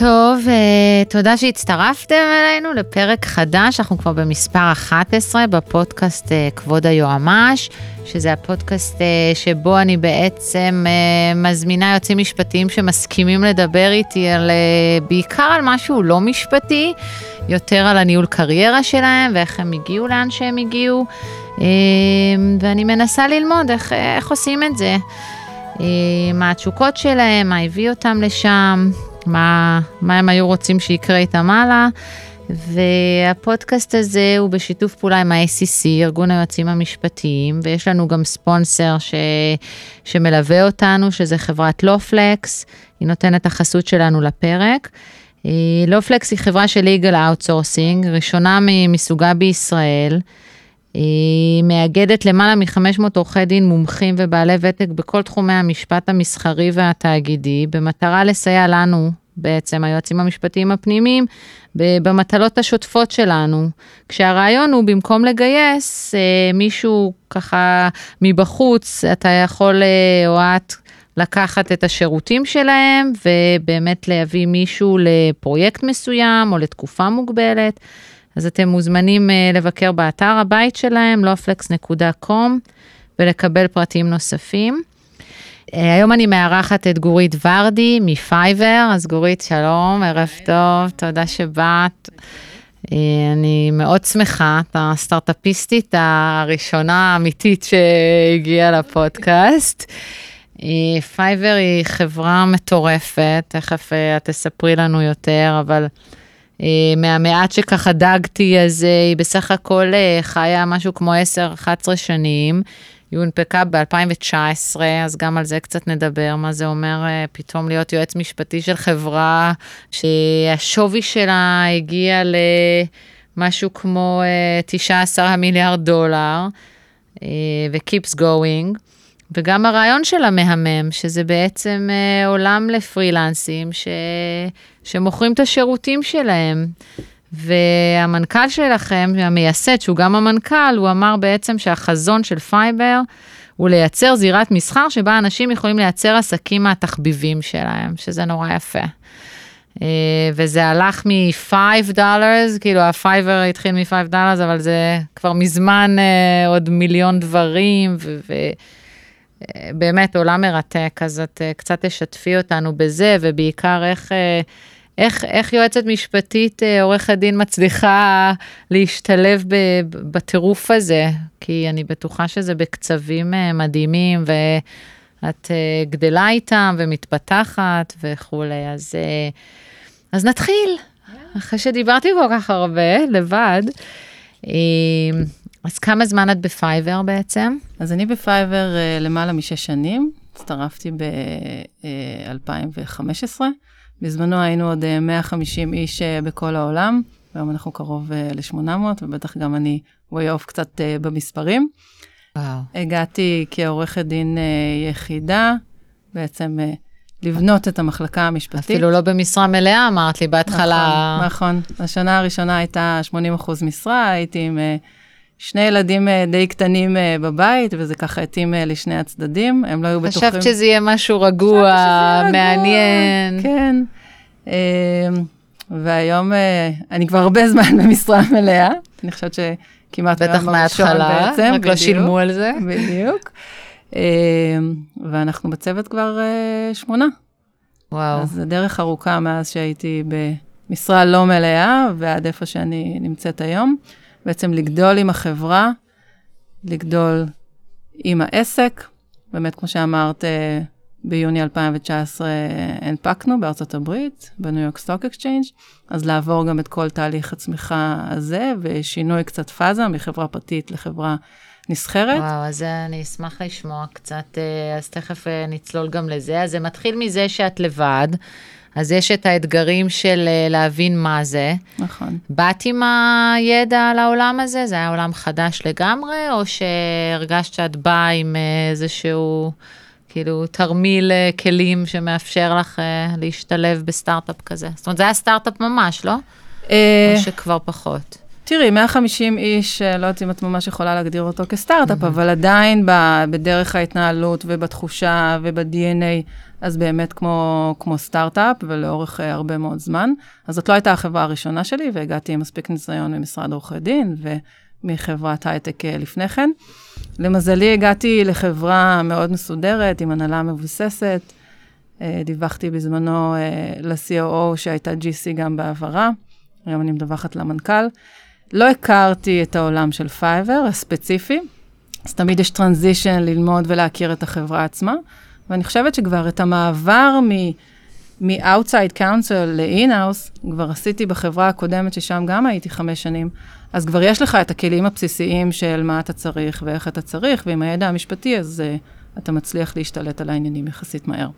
טוב, אה, תודה שהצטרפתם אלינו לפרק חדש, אנחנו כבר במספר 11 בפודקאסט אה, כבוד היועמ"ש, שזה הפודקאסט אה, שבו אני בעצם מזמינה יועצים משפטיים שמסכימים לדבר איתי על, בעיקר על משהו לא משפטי, יותר על הניהול קריירה שלהם ואיך הם הגיעו לאן שהם הגיעו, ואני מנסה ללמוד איך, איך עושים את זה. מה התשוקות שלהם, מה הביא אותם לשם, מה, מה הם היו רוצים שיקרה איתם הלאה. והפודקאסט הזה הוא בשיתוף פעולה עם ה-ACC, ארגון היועצים המשפטיים, ויש לנו גם ספונסר ש... שמלווה אותנו, שזה חברת לופלקס, היא נותנת החסות שלנו לפרק. לופלקס היא חברה של legal outsourcing, ראשונה מסוגה בישראל. היא מאגדת למעלה מ-500 עורכי דין מומחים ובעלי ותק בכל תחומי המשפט המסחרי והתאגידי, במטרה לסייע לנו, בעצם היועצים המשפטיים הפנימיים, במטלות השוטפות שלנו. כשהרעיון הוא במקום לגייס אה, מישהו ככה מבחוץ, אתה יכול אה, או את לקחת את השירותים שלהם ובאמת להביא מישהו לפרויקט מסוים או לתקופה מוגבלת. אז אתם מוזמנים uh, לבקר באתר הבית שלהם, loflex.com, ולקבל פרטים נוספים. Uh, היום אני מארחת את גורית ורדי מ Fiverr, אז גורית, שלום, ערב טוב, תודה שבאת. Uh, אני מאוד שמחה, את הסטארט-אפיסטית הראשונה האמיתית שהגיעה לפודקאסט. Fiverr היא חברה מטורפת, תכף את תספרי לנו יותר, אבל אה, מהמעט שככה דגתי, אז אה, היא בסך הכל אה, חיה משהו כמו 10-11 שנים. היא הונפקה ב-2019, אז גם על זה קצת נדבר, מה זה אומר פתאום להיות יועץ משפטי של חברה שהשווי שלה הגיע למשהו כמו 19 מיליארד דולר, ו-keeps going. וגם הרעיון של המהמם, שזה בעצם אה, עולם לפרילנסים ש... שמוכרים את השירותים שלהם. והמנכ"ל שלכם, המייסד, שהוא גם המנכ"ל, הוא אמר בעצם שהחזון של Fiverr הוא לייצר זירת מסחר שבה אנשים יכולים לייצר עסקים מהתחביבים שלהם, שזה נורא יפה. Uh, וזה הלך מ-5 dollars, כאילו ה Fiverr התחיל מ-5 dollars, אבל זה כבר מזמן uh, עוד מיליון דברים, ו... ו- באמת עולם מרתק, אז את אה, קצת תשתפי אותנו בזה, ובעיקר איך, אה, איך, איך יועצת משפטית, אה, עורכת דין מצליחה להשתלב בטירוף הזה, כי אני בטוחה שזה בקצבים מדהימים, ואת גדלה איתם ומתפתחת וכולי, אז, אז נתחיל. אחרי שדיברתי כל כך הרבה, לבד. אז כמה זמן את ב Fiverr בעצם? אז אני ב Fiverr uh, למעלה משש שנים, הצטרפתי ב-2015. Uh, בזמנו היינו עוד uh, אה, 150 איש uh, בכל העולם, והיום אנחנו קרוב uh, ל-800, ובטח גם אני way off קצת uh, במספרים. וואו. הגעתי כעורכת דין uh, יחידה, בעצם uh, לבנות את המחלקה המשפטית. אפילו לא במשרה מלאה, אמרת לי בהתחלה. נכון, נכון. השנה הראשונה הייתה 80 אחוז משרה, הייתי עם... שני ילדים אה, די קטנים אה, בבית, וזה ככה התאים אה, לשני הצדדים, הם לא היו בטוחים. חשבת שזה יהיה משהו רגוע, מעניין. כן. והיום אני כבר הרבה זמן במשרה מלאה, אני חושבת שכמעט בטח מההתחלה, בעצם, רק לא שילמו על זה. בדיוק. ואנחנו בצוות כבר שמונה. וואו. אז זו דרך ארוכה מאז שהייתי במשרה לא מלאה, ועד איפה שאני נמצאת היום. בעצם לגדול עם החברה, לגדול עם העסק. באמת, כמו שאמרת, אה, ביוני 2019 הנפקנו בארצות הברית, ב New York Stock Exchange, אז לעבור גם את כל תהליך הצמיחה הזה, ושינוי קצת פאזה מחברה פרטית לחברה נסחרת. וואו, אז אני אשמח לשמוע קצת, אה, אז תכף אה, נצלול גם לזה. אז זה מתחיל מזה שאת לבד. אז יש את האתגרים של אה, להבין מה זה. נכון. באת עם הידע על העולם הזה? זה היה עולם חדש לגמרי, או שהרגשת שאת באה עם אה, איזשהו, כאילו, תרמיל אה, כלים שמאפשר לך להשתלב בסטארט-אפ כזה? זאת אומרת, זה היה סטארט-אפ ממש, לא? או שכבר פחות? תראי, 150 איש, לא יודעת אם את ממש יכולה להגדיר אותו כסטארט-אפ, אבל עדיין בדרך ההתנהלות ובתחושה וב-DNA, אז באמת כמו, כמו סטארט-אפ ולאורך הרבה מאוד זמן. אז זאת לא הייתה החברה הראשונה שלי, והגעתי עם מספיק ניסיון ממשרד עורכי דין ומחברת הייטק לפני כן. למזלי, הגעתי לחברה מאוד מסודרת, עם הנהלה מבוססת. דיווחתי בזמנו ל-COO שהייתה GC גם בעברה. היום אני מדווחת למנכ"ל. לא הכרתי את העולם של פייבר הספציפי, אז תמיד יש transition ללמוד ולהכיר את החברה עצמה, ואני חושבת שכבר את המעבר מ- outside counsel ל-in-house, כבר עשיתי בחברה הקודמת, ששם גם הייתי חמש שנים, אז כבר יש לך את הכלים הבסיסיים של מה אתה צריך ואיך אתה צריך, ועם הידע המשפטי, אז uh, אתה מצליח להשתלט על העניינים יחסית מהר.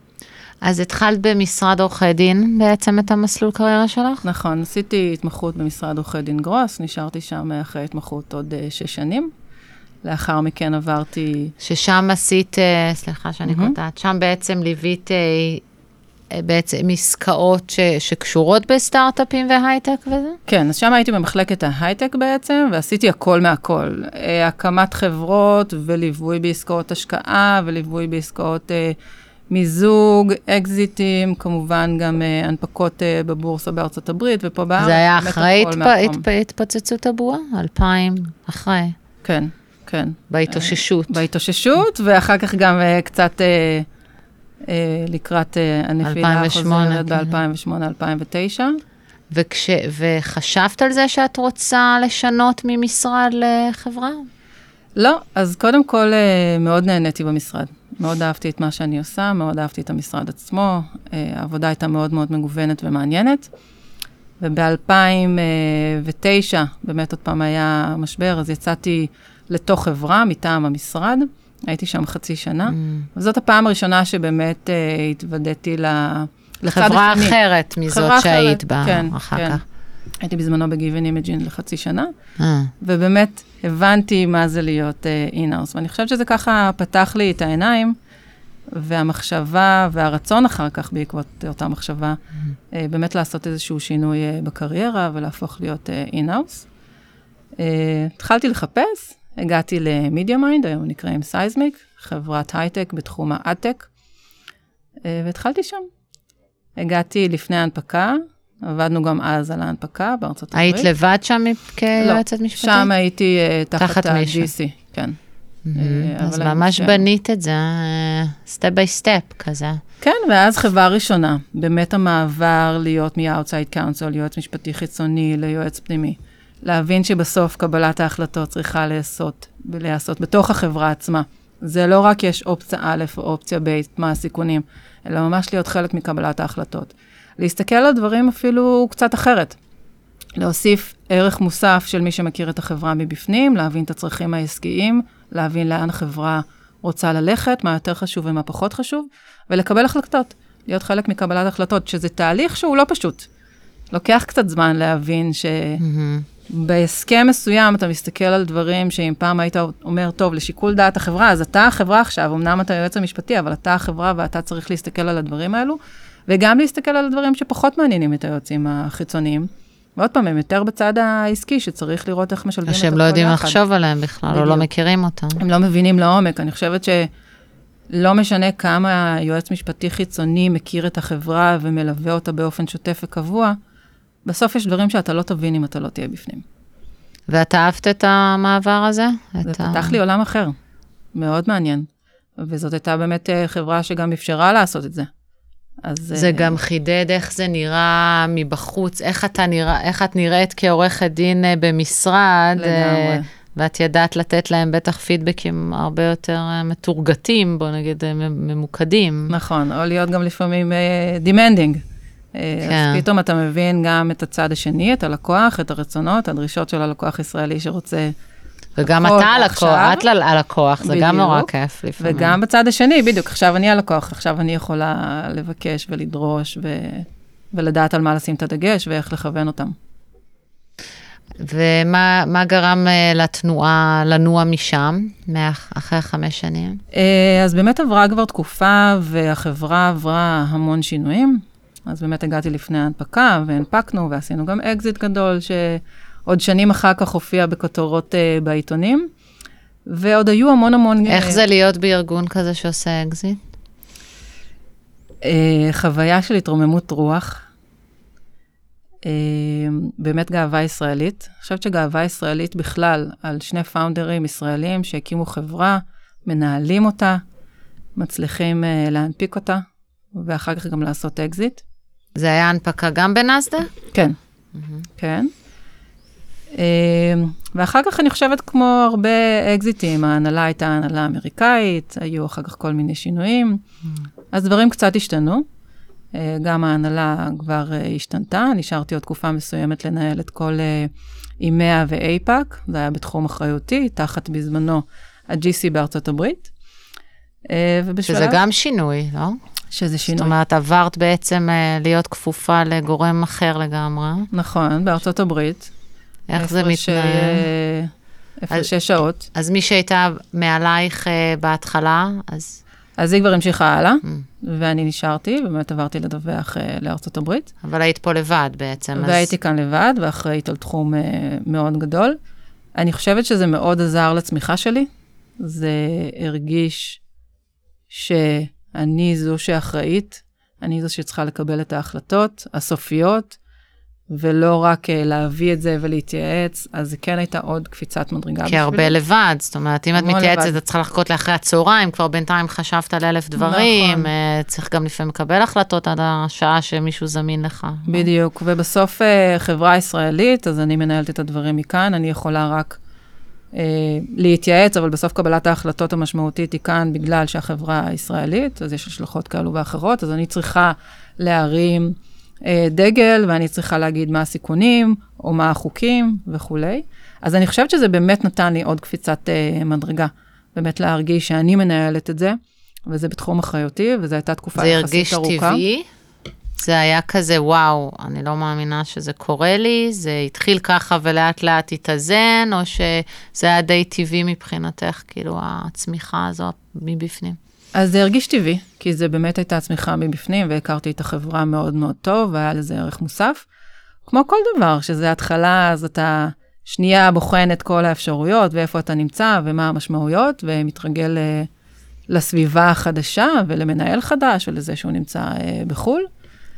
אז התחלת במשרד עורכי דין בעצם את המסלול קריירה שלך? נכון, עשיתי התמחות במשרד עורכי דין גרוס, נשארתי שם אחרי התמחות עוד uh, שש שנים. לאחר מכן עברתי... ששם עשית, uh, סליחה שאני mm-hmm. קוטעת, שם בעצם ליווית uh, בעצם עסקאות ש, שקשורות בסטארט-אפים והייטק וזה? כן, אז שם הייתי במחלקת ההייטק בעצם, ועשיתי הכל מהכל. הקמת חברות וליווי בעסקאות השקעה וליווי בעסקאות... Uh, מיזוג, אקזיטים, כמובן גם uh, הנפקות uh, בבורסה בארצות הברית ופה בארץ. זה היה אחרי התפ... התפ... התפוצצות הבועה? 2000, אחרי. כן, כן. בהתאוששות. Uh, בהתאוששות, ואחר כך גם uh, קצת uh, לקראת הנפילה החוזרת ב-2008-2009. וכש... וחשבת על זה שאת רוצה לשנות ממשרד לחברה? לא, אז קודם כל מאוד נהניתי במשרד. מאוד אהבתי את מה שאני עושה, מאוד אהבתי את המשרד עצמו, אה, העבודה הייתה מאוד מאוד מגוונת ומעניינת. וב-2009, באמת עוד פעם היה משבר, אז יצאתי לתוך חברה מטעם המשרד, הייתי שם חצי שנה, mm. וזאת הפעם הראשונה שבאמת uh, התוודעתי ל... חברה אחרת מזאת שהיית בה כן, אחר כן. כך. הייתי בזמנו ב Given Imaging לחצי שנה, אה. ובאמת הבנתי מה זה להיות in-house, אה, ואני חושבת שזה ככה פתח לי את העיניים, והמחשבה והרצון אחר כך, בעקבות אותה מחשבה, אה, באמת לעשות איזשהו שינוי אה, בקריירה ולהפוך להיות in-house. אה, התחלתי לחפש, הגעתי ל MediaMind, היום נקראים Sizmek, חברת הייטק בתחום ה adtech, אה, והתחלתי שם. הגעתי לפני ההנפקה, עבדנו גם אז על ההנפקה בארצות היית הברית. היית לבד שם כיועצת לא, משפטית? שם הייתי אה, תחת, ה-GC, כן. Mm-hmm. אה, אז ממש ש... בנית את זה, step by step כזה. כן, ואז חברה ראשונה, באמת המעבר להיות מ- outside counsel, יועץ משפטי חיצוני ליועץ פנימי. להבין שבסוף קבלת ההחלטות צריכה להיעשות, להיעשות בתוך החברה עצמה. זה לא רק יש אופציה א' או אופציה ב', מה הסיכונים, אלא ממש להיות חלק מקבלת ההחלטות. להסתכל על דברים אפילו קצת אחרת. להוסיף ערך מוסף של מי שמכיר את החברה מבפנים, להבין את הצרכים העסקיים, להבין לאן החברה רוצה ללכת, מה יותר חשוב ומה פחות חשוב, ולקבל החלטות, להיות חלק מקבלת החלטות, שזה תהליך שהוא לא פשוט. לוקח קצת זמן להבין שבהסכם מסוים אתה מסתכל על דברים שאם פעם היית אומר, טוב, לשיקול דעת החברה, אז אתה החברה עכשיו, אמנם אתה היועץ המשפטי, אבל אתה החברה ואתה צריך להסתכל על הדברים האלו, וגם להסתכל על הדברים שפחות מעניינים את היועצים החיצוניים. ועוד פעם, הם יותר בצד העסקי, שצריך לראות איך משלבים את הכל יחד. שהם לא יודעים לחשוב עליהם בכלל, בדיוק. או לא מכירים אותם. הם לא מבינים לעומק. אני חושבת שלא משנה כמה יועץ משפטי חיצוני מכיר את החברה ומלווה אותה באופן שוטף וקבוע, בסוף יש דברים שאתה לא תבין אם אתה לא תהיה בפנים. ואת אהבת את המעבר הזה? זה פתח ה... לי עולם אחר, מאוד מעניין. וזאת הייתה באמת אה, חברה שגם אפשרה לעשות את זה. אז... זה uh, גם חידד איך זה נראה מבחוץ, איך, אתה נראה, איך את נראית כעורכת דין uh, במשרד. לגמרי. Uh, ואת ידעת לתת להם בטח פידבקים הרבה יותר uh, מתורגתים, בוא נגיד, uh, ממוקדים. נכון, או להיות גם לפעמים uh, demanding. כן. אז פתאום אתה מבין גם את הצד השני, את הלקוח, את הרצונות, הדרישות של הלקוח הישראלי שרוצה וגם אתה הלקוח, את הלקוח, זה גם נורא כיף לפעמים. וגם בצד השני, בדיוק, עכשיו אני הלקוח, עכשיו אני יכולה לבקש ולדרוש ו... ולדעת על מה לשים את הדגש ואיך לכוון אותם. ומה גרם uh, לתנועה, לנוע משם, אחרי חמש שנים? Uh, אז באמת עברה כבר תקופה, והחברה עברה המון שינויים. אז באמת הגעתי לפני ההנפקה, והנפקנו, ועשינו גם אקזיט גדול, ש... עוד שנים אחר כך הופיע בכותרות אה, בעיתונים, ועוד היו המון המון... איך אה, זה להיות בארגון כזה שעושה אקזיט? אה, חוויה של התרוממות רוח. אה, באמת גאווה ישראלית. אני חושבת שגאווה ישראלית בכלל, על שני פאונדרים ישראלים שהקימו חברה, מנהלים אותה, מצליחים אה, להנפיק אותה, ואחר כך גם לעשות אקזיט. זה היה הנפקה גם בנסדה? כן, כן. אה, ואחר כך אני חושבת כמו הרבה אקזיטים, ההנהלה הייתה הנהלה אמריקאית, היו אחר כך כל מיני שינויים, אז דברים קצת השתנו. אה, גם ההנהלה כבר אה, השתנתה, נשארתי עוד תקופה מסוימת לנהל את כל אימיה ואייפאק, זה היה בתחום אחריותי, תחת בזמנו ה-GC בארצות הברית. ובשביל... שזה גם שינוי, לא? שזה שינוי. זאת אומרת, עברת בעצם להיות כפופה לגורם אחר לגמרי. נכון, בארצות הברית. איך זה מתנהל? הפרשי שעות. אז מי שהייתה מעלייך uh, בהתחלה, אז... אז היא כבר המשיכה הלאה, mm. ואני נשארתי, באמת עברתי לדווח uh, לארצות הברית. אבל היית פה לבד בעצם. והייתי אז... כאן לבד, ואחראית על תחום uh, מאוד גדול. אני חושבת שזה מאוד עזר לצמיחה שלי. זה הרגיש שאני זו שאחראית, אני זו שצריכה לקבל את ההחלטות הסופיות, ולא רק uh, להביא את זה ולהתייעץ, אז זה כן הייתה עוד קפיצת מדרגה. כי הרבה לבד, זאת אומרת, אם את מתייעצת, את צריכה לחכות לאחרי הצהריים, כבר בינתיים חשבת על אלף דברים, נכון. צריך גם לפעמים לקבל החלטות עד השעה שמישהו זמין לך. בדיוק? ובסוף uh, חברה ישראלית, אז אני מנהלת את הדברים מכאן, אני יכולה רק להתייעץ, אבל בסוף קבלת ההחלטות המשמעותית היא כאן בגלל שהחברה ישראלית, אז יש השלכות כאלו ואחרות, אז אני צריכה להרים... אה, דגל, ואני צריכה להגיד מה הסיכונים, או מה החוקים וכולי. אז אני חושבת שזה באמת נתן לי עוד קפיצת uh, מדרגה. באמת להרגיש שאני מנהלת את זה, וזה בתחום אחריותי, וזו הייתה תקופה יחסית ארוכה. זה הרגיש טבעי? זה היה כזה, וואו, אני לא מאמינה שזה קורה לי, זה התחיל ככה ולאט לאט התאזן, או שזה היה די טבעי מבחינתך, כאילו, הצמיחה הזו מבפנים? אז זה הרגיש טבעי, כי זה באמת הייתה צמיחה מבפנים, והכרתי את החברה מאוד מאוד טוב, והיה לזה ערך מוסף. כמו כל דבר, שזה התחלה, אז אתה שנייה בוחן את כל האפשרויות, ואיפה אתה נמצא, ומה המשמעויות, ומתרגל uh, לסביבה החדשה, ולמנהל חדש, ולזה שהוא נמצא uh, בחו"ל.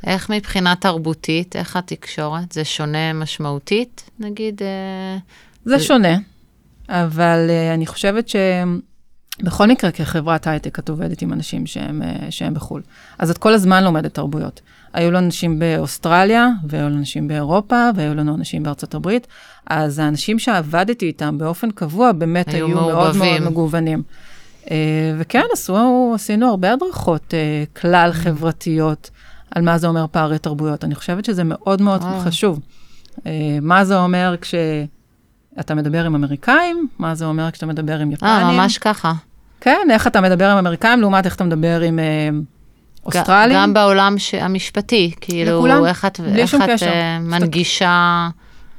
איך מבחינה תרבותית, איך התקשורת? זה שונה משמעותית, נגיד? Uh, זה שונה, אבל uh, אני חושבת ש... בכל מקרה, כחברת הייטק, את עובדת עם אנשים שהם, אה, שהם בחו"ל. אז את כל הזמן לומדת תרבויות. היו לנו אנשים באוסטרליה, והיו לנו אנשים באירופה, והיו לנו אנשים בארצות הברית. אז האנשים שעבדתי איתם באופן קבוע, באמת היו, היו מאוד מאוד מגוונים. אה, וכן, עשו, עשינו הרבה הדרכות אה, כלל mm. חברתיות על מה זה אומר פערי תרבויות. אני חושבת שזה מאוד מאוד חשוב. מה זה אומר כש... אתה מדבר עם אמריקאים, מה זה אומר כשאתה מדבר עם יפנים. אה, ממש ככה. כן, איך אתה מדבר עם אמריקאים לעומת איך אתה מדבר עם אה, אוסטרלים. גם בעולם ש... המשפטי, כאילו, לכולם, איך את, איך את אה, מנגישה...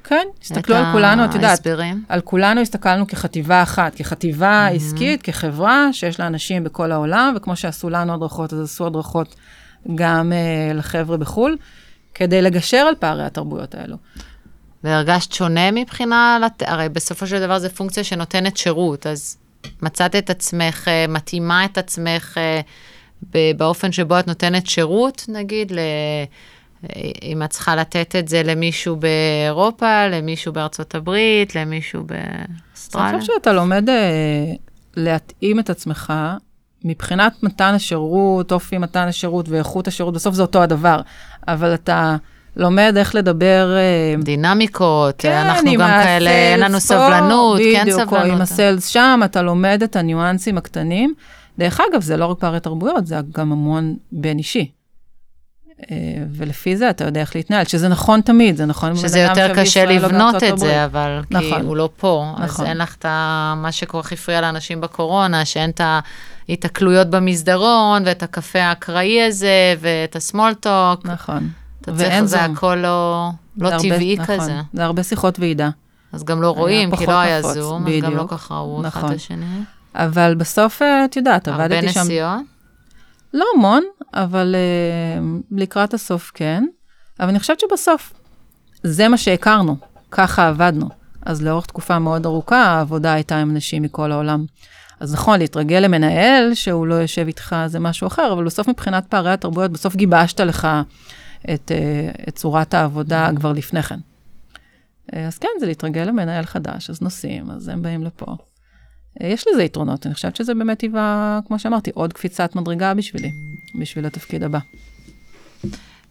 כן, הסתכלו על כולנו, את יודעת, ההסברים. על כולנו הסתכלנו כחטיבה אחת, כחטיבה mm-hmm. עסקית, כחברה, שיש לה אנשים בכל העולם, וכמו שעשו לנו הדרכות, אז עשו הדרכות גם uh, לחבר'ה בחו"ל, כדי לגשר על פערי התרבויות האלו. והרגשת שונה מבחינה, לת... הרי בסופו של דבר זה פונקציה שנותנת שירות, אז מצאת את עצמך, אה, מתאימה את עצמך אה, באופן שבו את נותנת שירות, נגיד, ל... אם את צריכה לתת את זה למישהו באירופה, למישהו בארצות הברית, למישהו באוסטרליה. אני חושבת שאתה לומד להתאים את עצמך מבחינת מתן השירות, אופי מתן השירות ואיכות השירות, בסוף זה אותו הדבר, אבל אתה... לומד איך לדבר... אה, דינמיקות, כן, אנחנו גם כאלה, אין לנו סבלנות, כן סבלנות. בדיוק, או עם הסיילס שם, אתה לומד את הניואנסים הקטנים. דרך אגב, זה לא רק פערי תרבויות, זה גם המון בין אישי. אה, ולפי זה אתה יודע איך להתנהל, שזה נכון תמיד, זה נכון. שזה יותר קשה לבנות את זה, אבל נכון, כי הוא לא פה, נכון. אז אין לך את מה שכל כך הפריע לאנשים בקורונה, שאין את ההיתקלויות במסדרון, ואת הקפה האקראי הזה, ואת הסמולטוק. נכון. אתה צריך, זה הכל לא, לא טבעי נכון, כזה. זה הרבה שיחות ועידה. אז גם לא רואים, כי לא היה זום. אז גם לא ככה ראו נכון. אחד את השני. אבל בסוף, אה, את יודעת, עבדתי שם... הרבה נסיעות? לא המון, אבל uh, לקראת הסוף כן. אבל אני חושבת שבסוף, זה מה שהכרנו. ככה עבדנו. אז לאורך תקופה מאוד ארוכה, העבודה הייתה עם אנשים מכל העולם. אז נכון, להתרגל למנהל שהוא לא יושב איתך זה משהו אחר, אבל בסוף מבחינת פערי התרבויות, בסוף גיבשת לך את, אה, את צורת העבודה כבר לפני כן. אה, אז כן, זה להתרגל למנהל חדש, אז נוסעים, אז הם באים לפה. יש לזה יתרונות, אני חושבת שזה באמת היווה, כמו שאמרתי, עוד קפיצת מדרגה בשבילי, בשביל התפקיד הבא.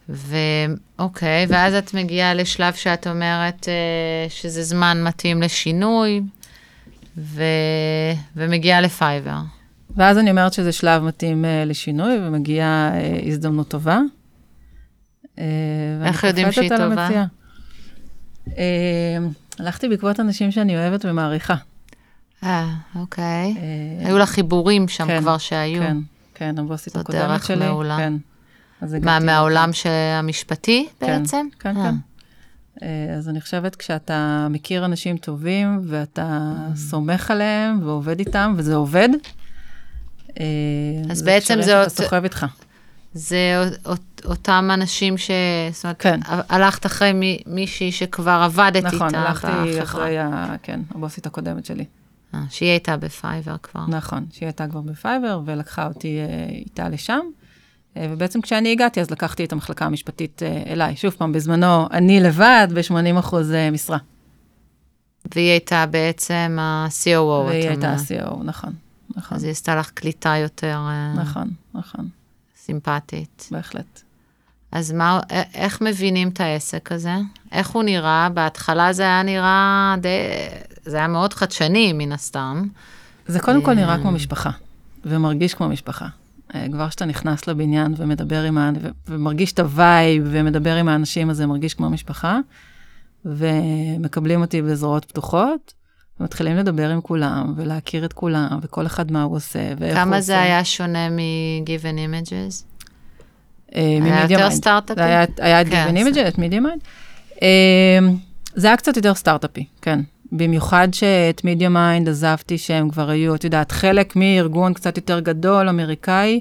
ואוקיי, ואז את מגיעה לשלב שאת אומרת אה, שזה זמן מתאים לשינוי, ו... ומגיעה לפייבר. ואז אני אומרת שזה שלב מתאים אה, לשינוי, ומגיעה אה, הזדמנות טובה. אה, איך יודעים שהיא טובה? אה, הלכתי בעקבות אנשים שאני אוהבת ומעריכה. אה, אוקיי. אה, היו לך חיבורים שם כן, כבר שהיו. כן, כן, הבוסית הקודמת שלי. זו דרך מעולה. כן. מה, מהעולם המשפטי כן, בעצם? כן, כן. אה, אז אני חושבת כשאתה מכיר אנשים טובים ואתה mm. סומך עליהם ועובד איתם, וזה עובד, אה, אז בעצם זה... אתה סוחב איתך. זה אותם אנשים ש... זאת אומרת, כן. הלכת אחרי מישהי שכבר עבדת נכון, איתה בחברה. נכון, הלכתי אחרי, ה... כן, הבוסית הקודמת שלי. שהיא הייתה בפייבר כבר. נכון, שהיא הייתה כבר בפייבר ולקחה אותי איתה לשם. אה, ובעצם כשאני הגעתי, אז לקחתי את המחלקה המשפטית אה, אליי. שוב פעם, בזמנו, אני לבד ב-80 אחוז אה, משרה. והיא הייתה בעצם ה-COO. והיא הייתה ה-COO, נכון, נכון. אז היא עשתה לך קליטה יותר... נכון, נכון. סימפטית. בהחלט. אז מה, איך מבינים את העסק הזה? איך הוא נראה? בהתחלה זה היה נראה די... זה היה מאוד חדשני, מן הסתם. זה קודם כל נראה כמו משפחה, ומרגיש כמו משפחה. אה, כבר כשאתה נכנס לבניין ומדבר עם, ה... ומרגיש את ה vibe ומדבר עם האנשים, אז זה מרגיש כמו משפחה. ומקבלים אותי בזרועות פתוחות, ומתחילים לדבר עם כולם, ולהכיר את כולם, וכל אחד מה הוא עושה, ואיך הוא עושה. כמה זה היה שונה מ-Given Imaging? אה, היה יותר סטארט-אפי? היה את כן, Given Imaging, את MediaMind. זה היה קצת יותר סטארט-אפי, כן. במיוחד שאת MediaMind עזבתי שהם כבר היו, את יודעת, חלק מארגון קצת יותר גדול, אמריקאי,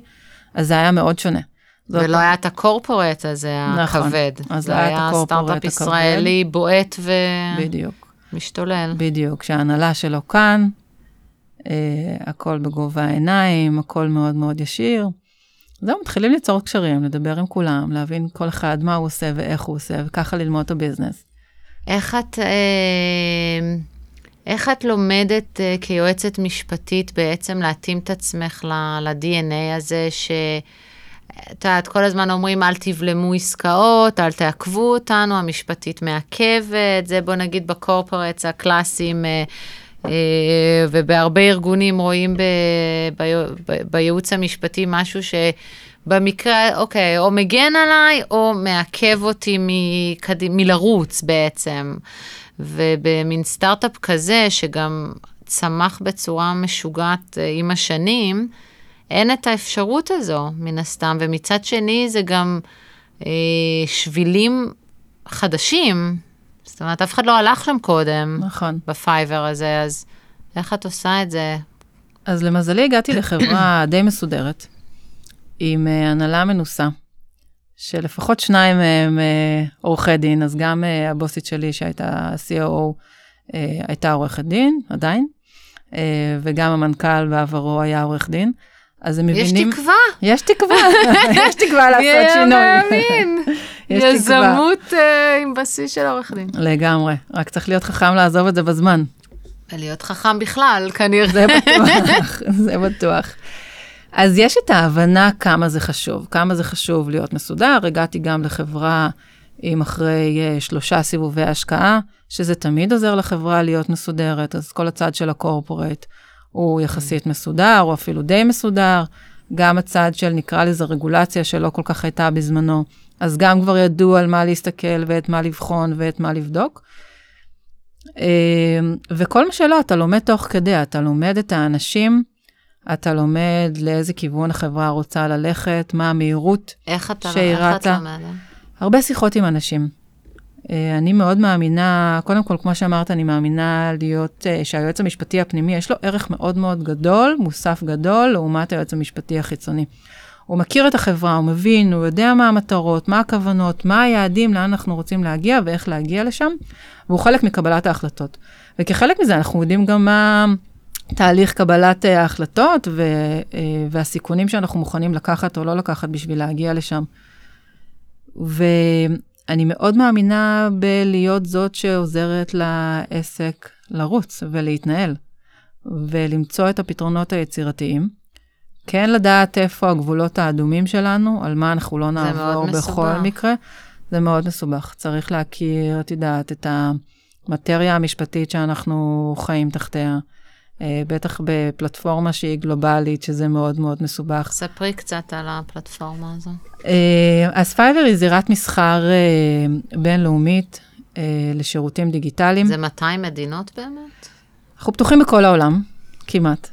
אז זה היה מאוד שונה. ולא היה את ה corporate הזה נכון, הכבד. אז זה היה סטארט-אפ ישראלי בועט ו... בדיוק. משתולל. בדיוק, שההנהלה שלו כאן, אה, הכל בגובה העיניים, הכל מאוד מאוד ישיר. זהו, מתחילים ליצור קשרים, לדבר עם כולם, להבין כל אחד מה הוא עושה ואיך הוא עושה, וככה ללמוד את הביזנס. איך את, אה, איך את לומדת אה, כיועצת משפטית בעצם להתאים את עצמך ל-DNA הזה, ש... את יודעת, כל הזמן אומרים, אל תבלמו עסקאות, אל תעכבו אותנו, המשפטית מעכבת, זה בוא נגיד בקורפורטס הקלאסיים, אה, ובהרבה ארגונים רואים ב, ב, ב, בייעוץ המשפטי משהו ש... במקרה, אוקיי, או מגן עליי, או מעכב אותי מקד... מלרוץ בעצם. ובמין סטארט-אפ כזה, שגם צמח בצורה משוגעת אה, עם השנים, אין את האפשרות הזו, מן הסתם. ומצד שני, זה גם אה, שבילים חדשים. זאת אומרת, אף אחד לא הלך שם קודם. נכון. בפייבר הזה, אז איך את עושה את זה? אז למזלי הגעתי לחברה די מסודרת. עם אה, הנהלה מנוסה, שלפחות שניים מהם אה, עורכי דין, אז גם אה, הבוסית שלי שהייתה COO הייתה עורכת דין, עדיין, וגם המנכ"ל בעברו היה עורך דין. אז הם מבינים... יש תקווה. יש תקווה, יש תקווה לעשות שינוי. מי מאמין. יזמות עם בסיס של עורך דין. לגמרי, רק צריך להיות חכם לעזוב את זה בזמן. ולהיות חכם בכלל, כנראה. זה בטוח, זה בטוח. אז יש את ההבנה כמה זה חשוב, כמה זה חשוב להיות מסודר. הגעתי גם לחברה עם אחרי uh, שלושה סיבובי השקעה, שזה תמיד עוזר לחברה להיות מסודרת, אז כל הצד של הקורפורט הוא יחסית מסודר, או אפילו די מסודר. גם הצד של, נקרא לזה רגולציה, שלא כל כך הייתה בזמנו, אז גם כבר ידעו על מה להסתכל ואת מה לבחון ואת מה לבדוק. אמ, וכל מה שלא, אתה לומד תוך כדי, אתה לומד את האנשים אתה לומד לאיזה כיוון החברה רוצה ללכת, מה המהירות איך אתה, איך את לומדת? הרבה שיחות עם אנשים. אה, אני מאוד מאמינה, קודם כל, כמו שאמרת, אני מאמינה להיות, אה, שהיועץ המשפטי הפנימי, יש לו ערך מאוד מאוד גדול, מוסף גדול, לעומת היועץ המשפטי החיצוני. הוא מכיר את החברה, הוא מבין, הוא יודע מה המטרות, מה הכוונות, מה היעדים, לאן אנחנו רוצים להגיע ואיך להגיע לשם, והוא חלק מקבלת ההחלטות. וכחלק מזה אנחנו יודעים גם מה תהליך קבלת אה, ההחלטות והסיכונים שאנחנו מוכנים לקחת או לא לקחת בשביל להגיע לשם. ו... אני מאוד מאמינה בלהיות זאת שעוזרת לעסק לרוץ ולהתנהל, ולמצוא את הפתרונות היצירתיים. כן לדעת איפה הגבולות האדומים שלנו, על מה אנחנו לא נעבור בכל מסובך. מקרה. זה מאוד מסובך. צריך להכיר, את יודעת, את המטריה המשפטית שאנחנו חיים תחתיה. אה, בטח בפלטפורמה שהיא גלובלית, שזה מאוד מאוד מסובך. ספרי קצת על הפלטפורמה הזו. אה, אז פייבר היא זירת מסחר אה, בינלאומית לשירותים דיגיטליים. זה 200 מדינות באמת? אנחנו פתוחים בכל העולם, כמעט.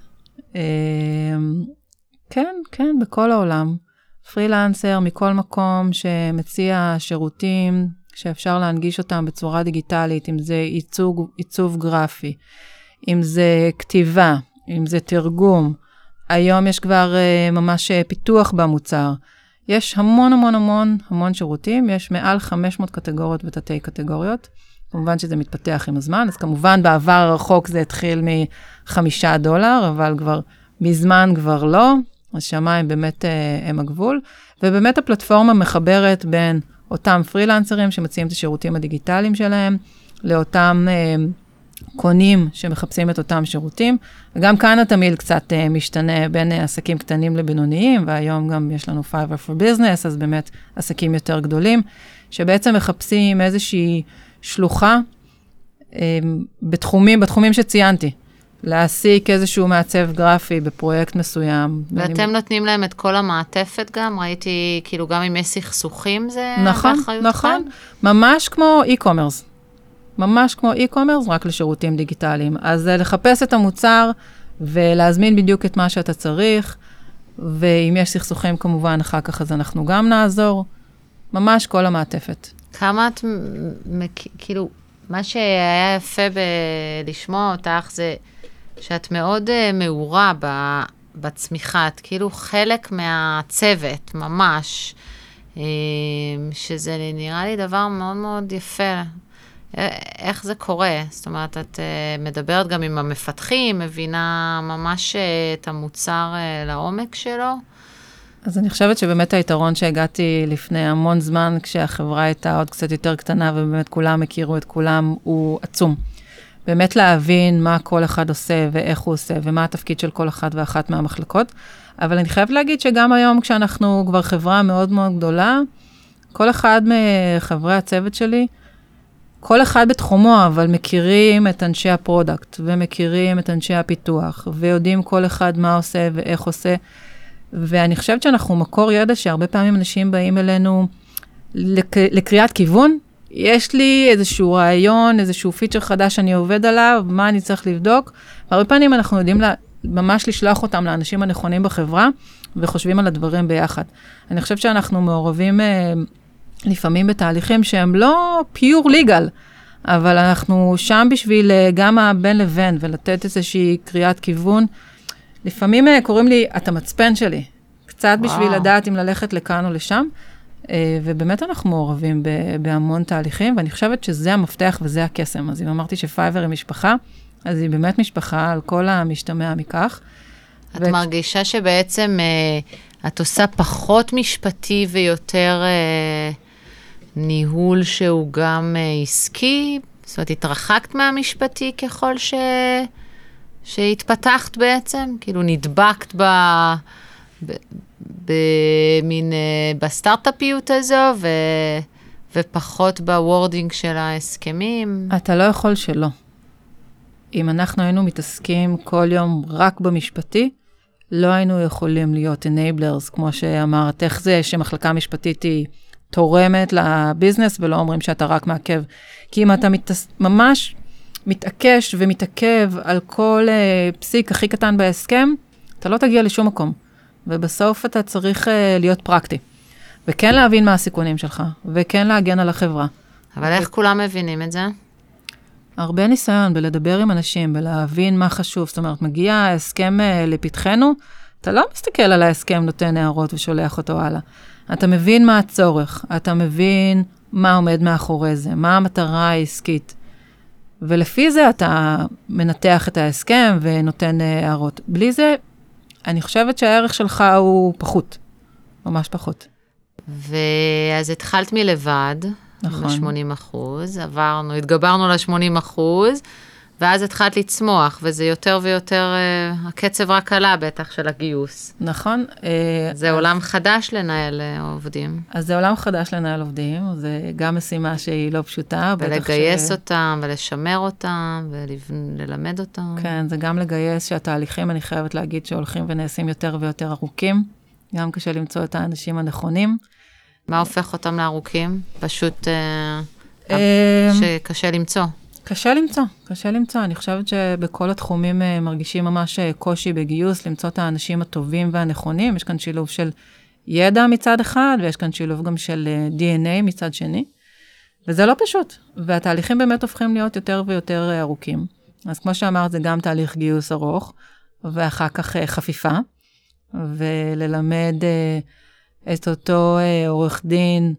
כן, כן, בכל העולם. פרילנסר מכל מקום שמציע שירותים שאפשר להנגיש אותם בצורה דיגיטלית, אם זה עיצוב, עיצוב גרפי, אם זה כתיבה, אם זה תרגום. היום יש כבר uh, ממש uh, פיתוח במוצר. יש המון המון המון המון שירותים, יש מעל 500 קטגוריות ותתי קטגוריות. כמובן שזה מתפתח עם הזמן, אז כמובן בעבר הרחוק זה התחיל מחמישה דולר, אבל כבר מזמן כבר לא, אז שמיים באמת uh, הם הגבול. ובאמת הפלטפורמה מחברת בין אותם פרילנסרים שמציעים את השירותים הדיגיטליים שלהם, לאותם uh, קונים שמחפשים את אותם שירותים. וגם כאן התמיל קצת uh, משתנה בין עסקים קטנים לבינוניים, והיום גם יש לנו Fiverr for Business, אז באמת עסקים יותר גדולים, שבעצם מחפשים איזושהי שלוחה בתחומים, בתחומים שציינתי. להעסיק איזשהו מעצב גרפי בפרויקט מסוים. ואתם ואני... נותנים להם את כל המעטפת גם? ראיתי, כאילו, גם אם יש סכסוכים זה נכון, באחריותכם? נכון, נכון. ממש כמו e-commerce. ממש כמו e-commerce, רק לשירותים דיגיטליים. אז אה, לחפש את המוצר ולהזמין בדיוק את מה שאתה צריך, ואם יש סכסוכים כמובן, אחר כך אז אנחנו גם נעזור. ממש כל המעטפת. כמה את, כאילו, מה שהיה יפה בלשמוע אותך זה שאת מאוד uh, מעורה ב, בצמיחה, את כאילו חלק מהצוות, ממש, uh, שזה נראה לי דבר מאוד מאוד יפה. איך זה קורה? זאת אומרת, את uh, מדברת גם עם המפתחים, מבינה ממש את המוצר לעומק שלו? אז אני חושבת שבאמת היתרון שהגעתי לפני המון זמן, כשהחברה הייתה עוד קצת יותר קטנה ובאמת כולם הכירו את כולם, הוא עצום. באמת להבין מה כל אחד עושה ואיך הוא עושה ומה התפקיד של כל אחת ואחת מהמחלקות. אבל אני חייבת להגיד שגם היום, כשאנחנו כבר חברה מאוד מאוד גדולה, כל אחד מחברי הצוות שלי, כל אחד בתחומו, אבל מכירים את אנשי ה product, ומכירים את אנשי הפיתוח, ויודעים כל אחד מה עושה ואיך עושה. ואני חושבת שאנחנו מקור ידע שהרבה פעמים אנשים באים אלינו לק... לקריאת כיוון. יש לי איזשהו רעיון, איזשהו פיצ'ר חדש שאני עובד עליו, מה אני צריך לבדוק. והרבה פעמים אנחנו יודעים לה, ממש לשלוח אותם לאנשים הנכונים בחברה, וחושבים על הדברים ביחד. אני חושבת שאנחנו מעורבים אה, לפעמים בתהליכים שהם לא פיור ליגל, אבל אנחנו שם בשביל אה, גם הבין לבין, ולתת איזושהי קריאת כיוון. לפעמים אה, קוראים לי, את המצפן שלי, קצת וואו. בשביל לדעת אם ללכת לכאן או לשם. אה, ובאמת אנחנו מעורבים בהמון תהליכים, ואני חושבת שזה המפתח וזה הקסם. אז אם אמרתי שפייבר היא משפחה, אז היא באמת משפחה על כל המשתמע מכך. את ו... מרגישה שבעצם אה, את עושה פחות משפטי ויותר אה, ניהול שהוא גם אה, עסקי? זאת אומרת, התרחקת מהמשפטי ככל ש... שהתפתחת בעצם? כאילו נדבקת ב... ב... במין, אה, בסטארט-אפיות הזו, ו... ופחות ב wording של ההסכמים? אתה לא יכול שלא. אם אנחנו היינו מתעסקים כל יום רק במשפטי, לא היינו יכולים להיות enablers, כמו שאמרת, איך זה שמחלקה משפטית היא תורמת לביזנס ולא אומרים שאתה רק מעכב. כי אם אתה מתעס... ממש מתעקש ומתעכב על כל uh, פסיק הכי קטן בהסכם, אתה לא תגיע לשום מקום. ובסוף אתה צריך uh, להיות פרקטי. וכן להבין מה הסיכונים שלך, וכן להגן על החברה, אבל איך כולם מבינים את זה? הרבה ניסיון בלדבר עם אנשים, בלהבין מה חשוב. זאת אומרת, מגיע ההסכם אה, לפתחנו, אתה לא מסתכל על ההסכם, נותן הערות ושולח אותו הלאה. אתה מבין מה הצורך, אתה מבין מה עומד מאחורי זה, מה המטרה העסקית. ולפי זה אתה מנתח את ההסכם ונותן אה, הערות. בלי זה, אני חושבת שהערך שלך הוא פחות, ממש פחות. ואז התחלת מלבד, נכון. ב-80 אחוז, עברנו, התגברנו ל-80 אחוז, ואז התחלת לצמוח, וזה יותר ויותר, uh, הקצב רק עלה בטח של הגיוס. נכון. Uh, זה אז, עולם חדש לנהל uh, עובדים. אז זה עולם חדש לנהל עובדים, זה גם משימה שהיא לא פשוטה. ולגייס ש... אותם, ולשמר אותם, וללמד אותם. כן, זה גם לגייס שהתהליכים, אני חייבת להגיד, שהולכים ונעשים יותר ויותר ארוכים. גם קשה למצוא את האנשים הנכונים. מה הופך אותם לארוכים? פשוט uh, שקשה למצוא. קשה למצוא, קשה למצוא. אני חושבת שבכל התחומים uh, מרגישים ממש uh, קושי בגיוס, למצוא את האנשים הטובים והנכונים. יש כאן שילוב של ידע מצד אחד, ויש כאן שילוב גם של uh, DNA מצד שני. וזה לא פשוט, והתהליכים באמת הופכים להיות יותר ויותר ארוכים. אז כמו שאמרת, זה גם תהליך גיוס ארוך, ואחר כך חפיפה, וללמד את אותו עורך דין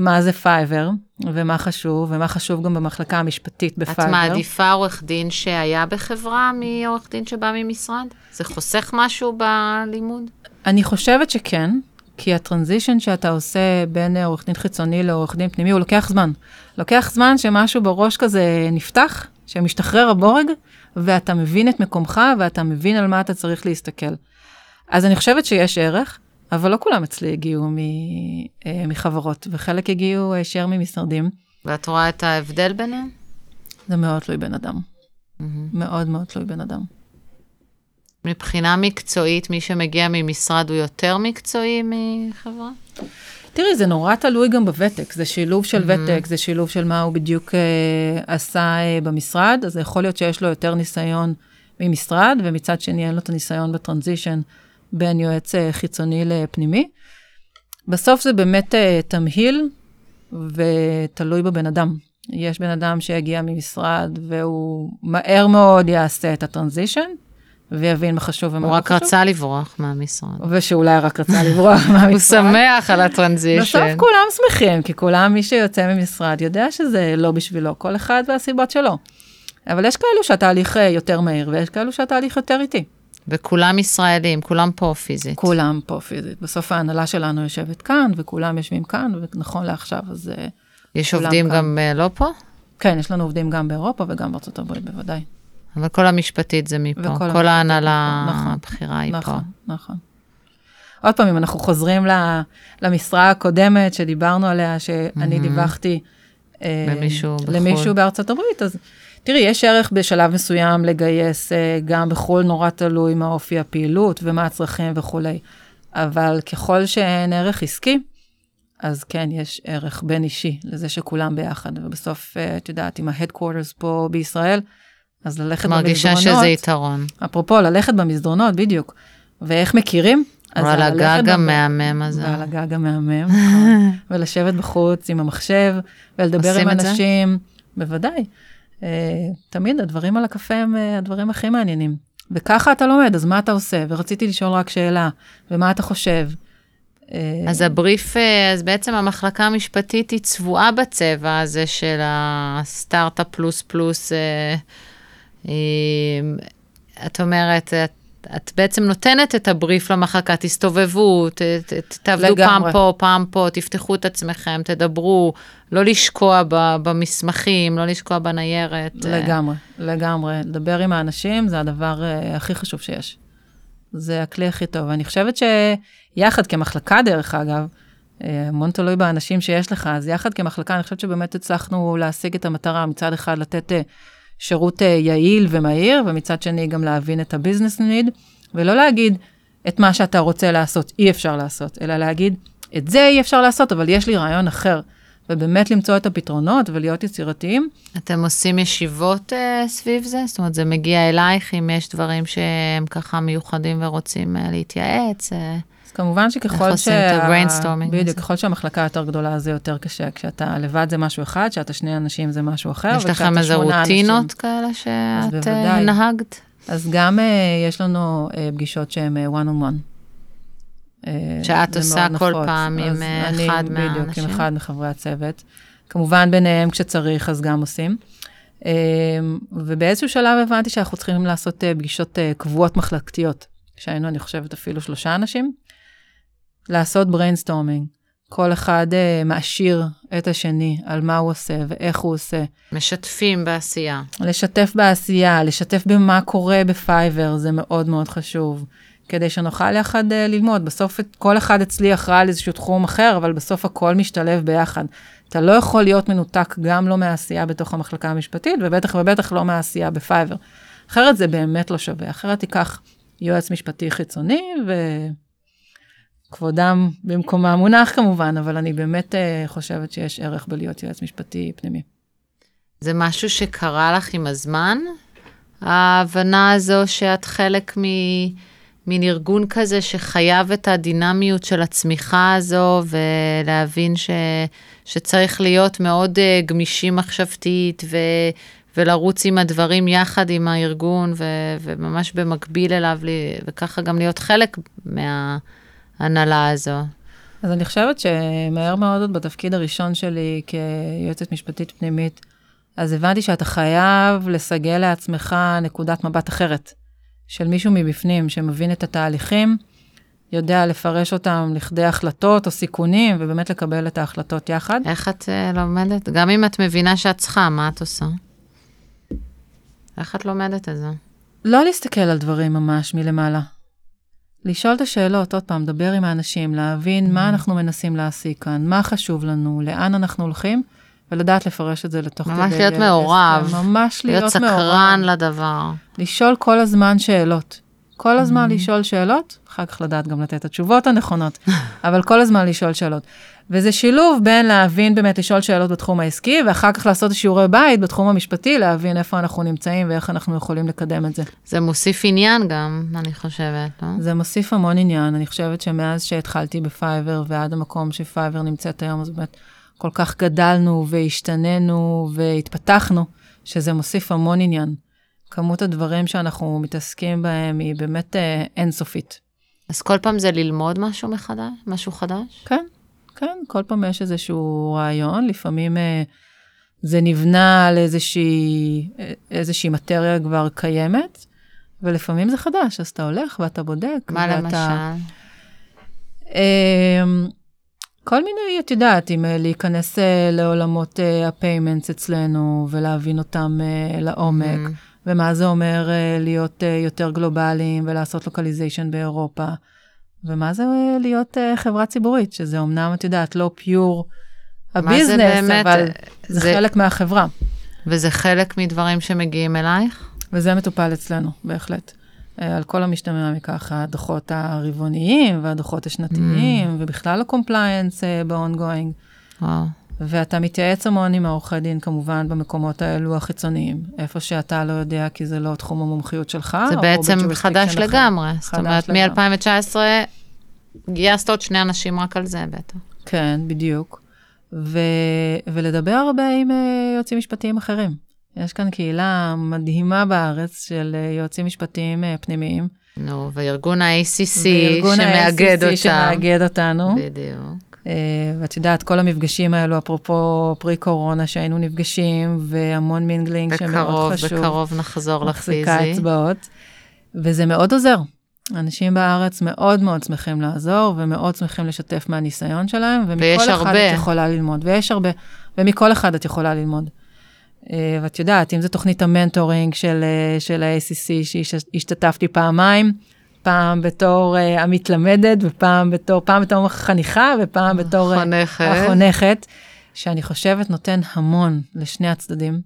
מה זה Fiverr, ומה חשוב, ומה חשוב גם במחלקה המשפטית ב Fiverr. את מעדיפה עורך דין שהיה בחברה מעורך דין שבא ממשרד? זה חוסך משהו בלימוד? אני חושבת שכן, כי ה transition שאתה עושה בין עורך דין חיצוני לעורך דין פנימי, הוא לוקח זמן. לוקח זמן שמשהו בראש כזה נפתח, שמשתחרר הבורג, ואתה מבין את מקומך, ואתה מבין על מה אתה צריך להסתכל. אז אני חושבת שיש ערך. אבל לא כולם אצלי הגיעו אה, מחברות, וחלק הגיעו ישר ממשרדים. ואת רואה את ההבדל ביניהם? זה מאוד תלוי בן אדם. Mm-hmm. מאוד מאוד תלוי בן אדם. מבחינה מקצועית, מי שמגיע ממשרד הוא יותר מקצועי מחברה? תראי, זה נורא תלוי גם בוותק. זה שילוב של mm-hmm. ותק, זה שילוב של מה הוא בדיוק אה, עשה אה, במשרד, אז יכול להיות שיש לו יותר ניסיון ממשרד, ומצד שני אין לו את הניסיון בטרנזישן בין יועץ אה, חיצוני לפנימי. בסוף זה באמת uh, תמהיל ותלוי בבן אדם. יש בן אדם שיגיע ממשרד והוא מהר מאוד יעשה את הטרנזישן, ויבין מה חשוב ומה לא חשוב. הוא רק רצה לברוח מהמשרד. ושאולי רק רצה לברוח מהמשרד. הוא שמח על הטרנזישן. בסוף כולם שמחים, כי כולם, מי שיוצא ממשרד יודע שזה לא בשבילו, כל אחד והסיבות שלו. אבל יש כאלו שהתהליך אה, יותר מהיר, ויש כאלו שהתהליך יותר איטי. וכולם ישראלים, כולם פה פיזית. כולם פה פיזית. בסוף ההנהלה שלנו יושבת כאן, וכולם יושבים כאן, ונכון לעכשיו, אז אה, יש עובדים כאן. גם uh, לא פה? כן, יש לנו עובדים גם באירופה וגם בארצות הברית, בוודאי. אבל כל המשפטית זה מפה, כל, כל ההנהלה נכון, הבכירה היא נכון, פה. נכון, נכון. עוד פעם, אם אנחנו חוזרים למשרה הקודמת שדיברנו עליה, שאני mm-hmm. דיווחתי אה, למישהו, למישהו בארצות הברית, אז תראי, יש ערך בשלב מסוים לגייס אה, גם בחו"ל, נורא תלוי מה אופי הפעילות ומה הצרכים וכולי. אבל ככל שאין ערך עסקי, אז כן, יש ערך בין אישי לזה שכולם ביחד. ובסוף, אה, את יודעת, עם ה-headquarters פה בישראל, אז ללכת במסדרונות... מרגישה שזה יתרון. אפרופו, ללכת במסדרונות, בדיוק. ואיך מכירים? או על הגג המהמם הזה. ועל הגג המהמם. ולשבת בחוץ עם המחשב, ולדבר עם אנשים. בוודאי. אה, תמיד הדברים על הקפה הם אה, הדברים הכי מעניינים. וככה אתה לומד, אז מה אתה עושה? ורציתי לשאול רק שאלה, ומה אתה חושב? אה, אז הבריף, אז בעצם המחלקה המשפטית היא צבועה בצבע הזה של הסטארט-אפ פלוס פלוס. את אומרת, את את בעצם נותנת את הבריף למחלקה, תסתובבו, ת, ת, תעבדו פעם פה, פעם פה, תפתחו את עצמכם, תדברו, לא לשקוע ב, במסמכים, לא לשקוע בניירת. לגמרי, לגמרי. לדבר עם האנשים זה הדבר uh, הכי חשוב שיש. זה הכלי הכי טוב. אני חושבת שיחד כמחלקה, דרך אגב, אה, המון תלוי באנשים שיש לך, אז יחד כמחלקה, אני חושבת שבאמת הצלחנו להשיג את המטרה, מצד אחד לתת... שירות אה, יעיל ומהיר, ומצד שני גם להבין את הביזנס ניד, ולא להגיד את מה שאתה רוצה לעשות, אי אפשר לעשות, אלא להגיד, את זה אי אפשר לעשות, אבל יש לי רעיון אחר. ובאמת למצוא את הפתרונות ולהיות יצירתיים. אתם עושים ישיבות uh, סביב זה? זאת אומרת, זה מגיע אלייך אם יש דברים שהם ככה מיוחדים ורוצים uh, להתייעץ? Uh... אז כמובן שככל ה-brainstorming בדיוק? ככל שהמחלקה יותר גדולה זה יותר קשה. כשאתה לבד זה משהו אחד, כשאתה שני אנשים זה משהו אחר. יש לכם איזה רוטינות אנשים- כאלה שאת. נהגת? אז גם אה, יש לנו אה, פגישות שהן one on one. אה, שאת עושה כל נפוץ. פעם עם, אה, אני אחד בדיוק, מהאנשים? עם אחד מחברי הצוות. כמובן ביניהם כשצריך אז גם עושים. אה, ובאיזשהו שלב הבנתי שאנחנו צריכים לעשות פגישות קבועות מחלקתיות. שהיינו, אני חושבת, אפילו שלושה אנשים. לעשות brainstorming. כל אחד אה, מעשיר את השני על מה הוא עושה ואיך הוא עושה. משתפים בעשייה. לשתף בעשייה, לשתף במה קורה ב Fiverr, זה מאוד מאוד חשוב. כדי שנוכל יחד אה, ללמוד. בסוף כל אחד אצלי אחראי על איזשהו תחום אחר, אבל בסוף הכל משתלב ביחד. אתה לא יכול להיות מנותק גם לא מהעשייה בתוך המחלקה המשפטית, ובטח ובטח לא מהעשייה ב Fiverr. אחרת זה באמת לא שווה. אחרת תיקח יועץ משפטי חיצוני, וכבודם במקומם מונח כמובן, אבל אני באמת אה, חושבת שיש ערך בלהיות יועץ משפטי פנימי. זה משהו שקרה לך עם הזמן? ההבנה הזו שאת חלק מ... מין ארגון כזה שחייב את הדינמיות של הצמיחה הזו, ולהבין ש... שצריך להיות מאוד uh, גמישים מחשבתית, ו... ולרוץ עם הדברים יחד עם הארגון, ו... וממש במקביל אליו, ל- וככה גם להיות חלק מההנהלה הזו. אז אני חושבת שמהר מאוד עוד בתפקיד הראשון שלי כיועצת משפטית פנימית, אז הבנתי שאתה חייב לסגל לעצמך נקודת מבט אחרת, של מישהו מבפנים שמבין את התהליכים, יודע לפרש אותם לכדי החלטות או סיכונים, ובאמת לקבל את ההחלטות יחד. איך את uh, לומדת? גם אם את מבינה שאת צריכה, מה את עושה? איך את לומדת את זה? לא להסתכל על דברים ממש מלמעלה. לשאול את השאלות, עוד פעם, לדבר עם האנשים, להבין מה אנחנו מנסים להשיג כאן, מה חשוב לנו, לאן אנחנו הולכים, ולדעת לפרש את זה לתוך כדי... ממש להיות. מעורב. ממש להיות, להיות מעורב. סקרן לדבר. לשאול כל הזמן שאלות. כל הזמן Mm-hmm. לשאול שאלות, אחר כך לדעת גם לתת את התשובות הנכונות, אבל כל הזמן לשאול שאלות. וזה שילוב בין להבין באמת לשאול שאלות בתחום העסקי, ואחר כך לעשות שיעורי בית בתחום המשפטי, להבין איפה אנחנו נמצאים ואיך אנחנו יכולים לקדם את זה. זה מוסיף עניין גם, אני חושבת, לא? זה מוסיף המון עניין, אני חושבת שמאז שהתחלתי ב Fiverr ועד המקום ש Fiverr נמצאת היום, אז באמת כל כך גדלנו והשתננו והתפתחנו, שזה מוסיף המון עניין. כמות הדברים שאנחנו מתעסקים בהם היא באמת אה, אינסופית. אז כל פעם זה ללמוד משהו מחדש? משהו חדש? כן, כן, כל פעם יש איזשהו רעיון, לפעמים אה, זה נבנה על איזושהי, אה, איזושהי מטריה כבר קיימת, ולפעמים זה חדש, אז אתה הולך ואתה בודק. מה ואתה, למשל? אמ, כל מיני, את יודעת, אם אה, להיכנס אה, לעולמות אה, ה payments אצלנו ולהבין אותם לעומק, Mm. ומה זה אומר להיות יותר גלובליים ולעשות localization באירופה, ומה זה להיות חברה ציבורית, שזה אמנם, את יודעת, לא pure מה זה ה business, באמת? אבל זה זה- חלק מהחברה, וזה חלק מדברים שמגיעים אלייך? וזה מטופל אצלנו, בהחלט. אה, על כל המשתמע מכך, הדוחות הרבעוניים והדוחות השנתיים, ובכלל ה compliance ב-ongoing. וואו. ואתה מתייעץ המון עם העורכי דין, כמובן, במקומות האלו החיצוניים, איפה שאתה לא יודע, כי זה לא תחום המומחיות שלך. זה בעצם חדש אחר. לגמרי. זאת חדש אומרת, לגמרי. מ-2019 גייסת עוד שני אנשים רק על זה, בטח. כן, בדיוק. ו... ולדבר הרבה עם אה, יועצים משפטיים אחרים. יש כאן קהילה מדהימה בארץ של אה, יועצים משפטיים אה, פנימיים. נו, וארגון ה-ACC וארגון שמאגד ה-ACC אותם. שמאגד אותנו. בדיוק. אה, ואת יודעת, כל המפגשים האלו, אפרופו pre-קורונה, שהיינו נפגשים, והמון mingling שמאוד בקרוב, חשוב. בקרוב נחזור מחזיקה לפיזי. אצבעות, וזה מאוד עוזר. אנשים בארץ מאוד מאוד שמחים לעזור, ומאוד שמחים לשתף מהניסיון שלהם, ומכל אחד הרבה. את יכולה ללמוד, ויש הרבה, ומכל אחד את יכולה ללמוד. אה, ואת יודעת, אם זו תוכנית המנטורינג של, אה, של ה-ACC, שהשתתפתי פעמיים, פעם בתור uh, המתלמדת, ופעם בתור, פעם בתור חניכה, ופעם בתור חונכת. החונכת, שאני חושבת נותן המון לשני הצדדים.